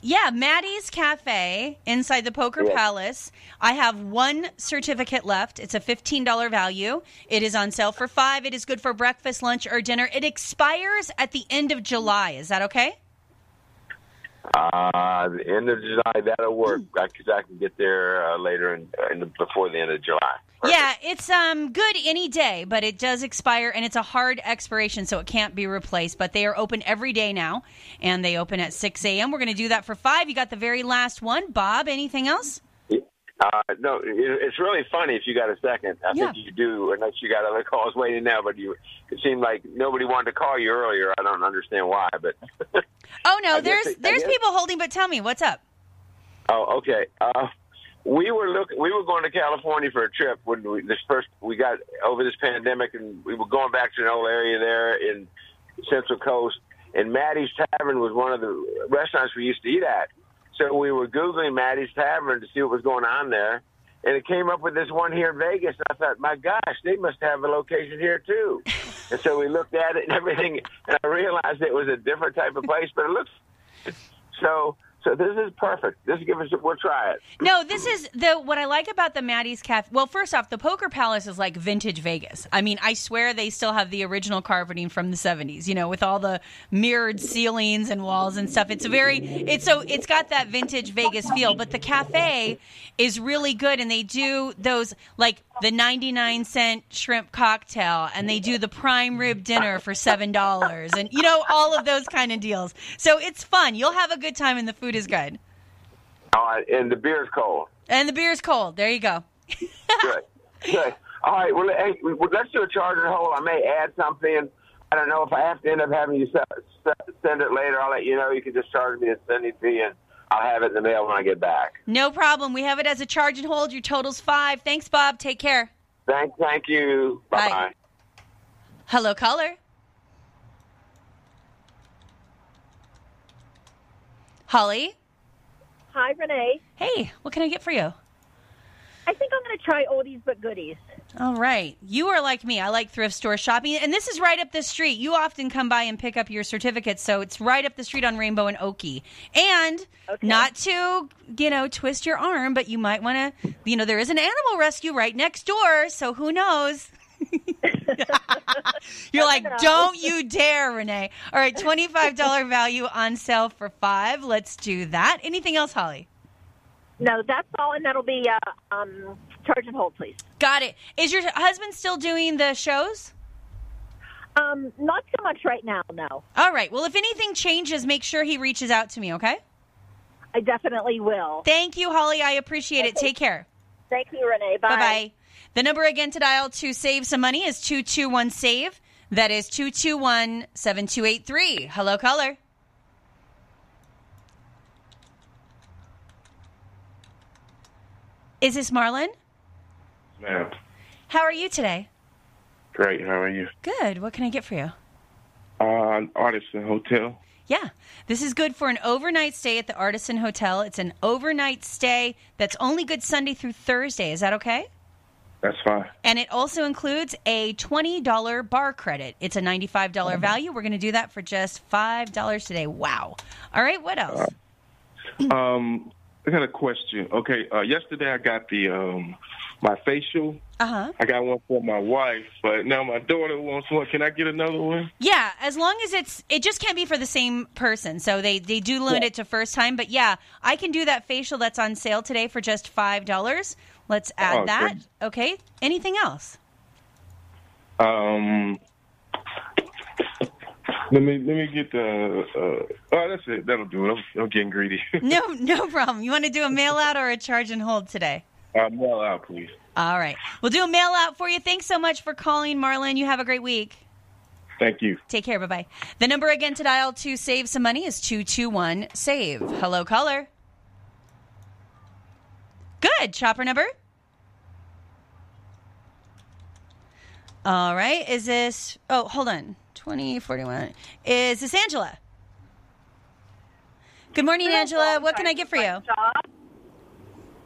Yeah, Maddie's Cafe inside the Poker
Yes.
Palace. I have one certificate left. It's a $15 value. It is on sale for 5. It is good for breakfast, lunch or dinner. It expires at the end of July. Is that okay?
Uh, the end of July, that'll work because I can get there uh, later in, in the, before the end of July.
Yeah, it's um good any day, but it does expire and it's a hard expiration, so it can't be replaced. But they are open every day now, and they open at six a.m. We're going to do that for five. You got the very last one, Bob. Anything else?
Uh, no, it's really funny if you got a second. I
Yeah.
think you do, unless you got other calls waiting now. But you, it seemed like nobody wanted to call you earlier. I don't understand why, but
Oh no, there's
it-
there's people holding. But tell me, what's up?
Oh, okay. Uh, we were looking. We were going to California for a trip when we, this first we got over this pandemic, and we were going back to an old area there in Central Coast. And Maddie's Tavern was one of the restaurants we used to eat at. So we were googling Maddie's Tavern to see what was going on there, and it came up with this one here in Vegas. And I thought, my gosh, they must have a location here too. and so we looked at it and everything, and I realized it was a different type of place, but it looks so. So this is perfect. This give us. We'll try it.
No, this is the what I like about the Maddie's Cafe. Well, first off, the Poker Palace is like vintage Vegas. I mean, I swear they still have the original carpeting from the '70s. You know, with all the mirrored ceilings and walls and stuff. It's very it's so it's got that vintage Vegas feel. But the cafe is really good, and they do those like the 99 cent shrimp cocktail, and they do the prime rib dinner for seven dollars, and you know all of those kind of deals. So it's fun. You'll have a good time, and the food is good.
Uh, and the beer is cold.
And the beer is cold. There you go.
Good. Good. All right. Well, hey, let's do a charge and hold. I may add something. I don't know if I have to end up having you se- se- send it later. I'll let you know. You can just charge me and send it to you, and I'll have it in the mail when I get back.
No problem. We have it as a charge and hold. Your total's five. Thanks, Bob. Take care.
Thank, thank you. Bye bye.
Hello, caller. Holly.
Hi, Renee.
Hey, what can I get for you?
I think I'm going to try oldies but goodies.
All right. You are like me. I like thrift store shopping. And this is right up the street. You often come by and pick up your certificates. So it's right up the street on Rainbow and Oakey. And not to, you know, twist your arm, but you might want to, you know, there is an animal rescue right next door. So who knows? You're like, don't you dare, Renee. All right, $25 value on sale for five. Let's do that. Anything else, Holly?
No, that's all, and that'll be uh, um, charge and hold, please.
Got it. Is your husband still doing the shows?
Um, not so much right now, no.
All right. Well, if anything changes, make sure he reaches out to me, okay?
I definitely will.
Thank you, Holly. I appreciate it. Take care.
Thank you, Renee. Bye.
Bye bye. The number again to dial to save some money is 221 SAVE. That is 221 7283. Hello, caller. Is this Marlon?
Ma'am.
How are you today?
Great. How are you?
Good. What can I get for you?
Uh, Artisan Hotel.
Yeah, this is good for an overnight stay at the Artisan Hotel. It's an overnight stay that's only good Sunday through Thursday. Is that okay?
That's fine.
And it also includes a $20 bar credit. It's a $95 value. We're going to do that for just $5 today. Wow. All right, what else?
Um, I got a question. Okay, uh, yesterday I got the um my facial.
Uh huh.
I got one for my wife, but now my daughter wants one. Can I get another one?
Yeah, as long as it's it just can't be for the same person. So they they do limit it to first time, but yeah, I can do that facial that's on sale today for just $5. Let's add
Oh,
that.
good.
Okay? Anything else?
Um, let me let me get the. Uh, oh, that's it. That'll do it. I'm, I'm getting greedy.
No, no problem. You want to do a mail out or a charge and hold today?
uh, mail out, please.
All right. We'll do a mail out for you. Thanks so much for calling, Marlon. You have a great week.
Thank you.
Take care. Bye bye. The number again to dial to save some money is 221 SAVE. Hello, caller. Good. Chopper number? All right. Is this. Oh, hold on. 2041. Is this Angela? Good morning, Angela. What can I get for you?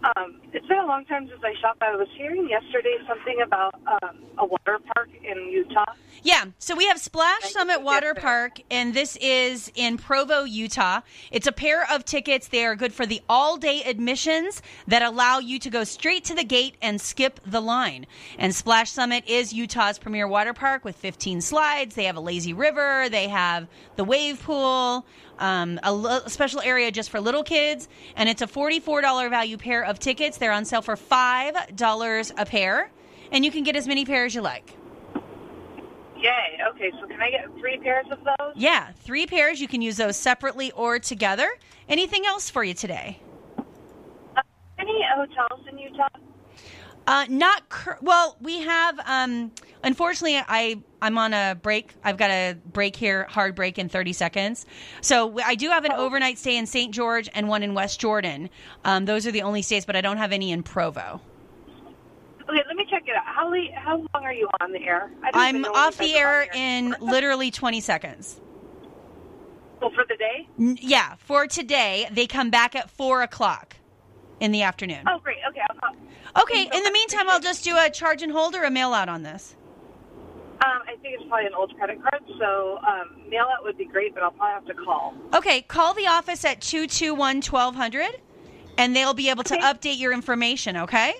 Um, it's been a long time since I shopped. I was hearing yesterday something about um, a water park in Utah.
Yeah, so we have Splash Summit Water Park, and this is in Provo, Utah. It's a pair of tickets. They are good for the all day admissions that allow you to go straight to the gate and skip the line. And Splash Summit is Utah's premier water park with 15 slides. They have a lazy river, they have the wave pool. Um, a, a special area just for little kids, and it's a $44 value pair of tickets. They're on sale for $5 a pair, and you can get as many pairs as you like.
Yay. Okay, so can I get three pairs of those?
Yeah, three pairs. You can use those separately or together. Anything else for you today?
Uh, any hotels in Utah?
Uh, not cur- well. We have. Um, unfortunately, I I'm on a break. I've got a break here, hard break in 30 seconds. So I do have an overnight stay in St. George and one in West Jordan. Um, those are the only stays, but I don't have any in Provo.
Okay, let me check it out. How, how long are you on the air?
I'm off the air in literally 20 seconds.
Oh, for the day?
N- Yeah, for today, they come back at four o'clock in the afternoon.
Oh, great. Okay, I'll call.
Okay, in the meantime, I'll just do a charge and hold or a mail out on this.
Um, I think it's probably an old credit card, so um, mail out would be great, but I'll probably have to call.
Okay, call the office at 221 1200 and they'll be able to update your information, okay?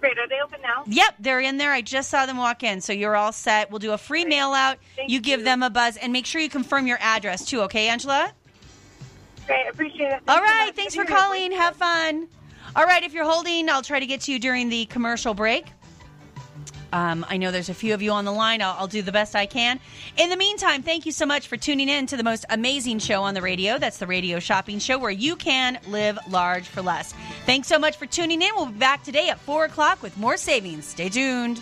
Great. Are they open now?
Yep, they're in there. I just saw them walk in, so you're all set. We'll do a free mail out. You give them a buzz and make sure you confirm your address too, okay, Angela?
Great. Appreciate it.
All
Thanks so
thanks for calling. Have fun. All right, if you're holding, I'll try to get to you during the commercial break. Um, I know there's a few of you on the line. I'll, I'll do the best I can. In the meantime, thank you so much for tuning in to the most amazing show on the radio. That's the Radio Shopping Show, where you can live large for less. Thanks so much for tuning in. We'll be back today at 4 o'clock with more savings. Stay tuned.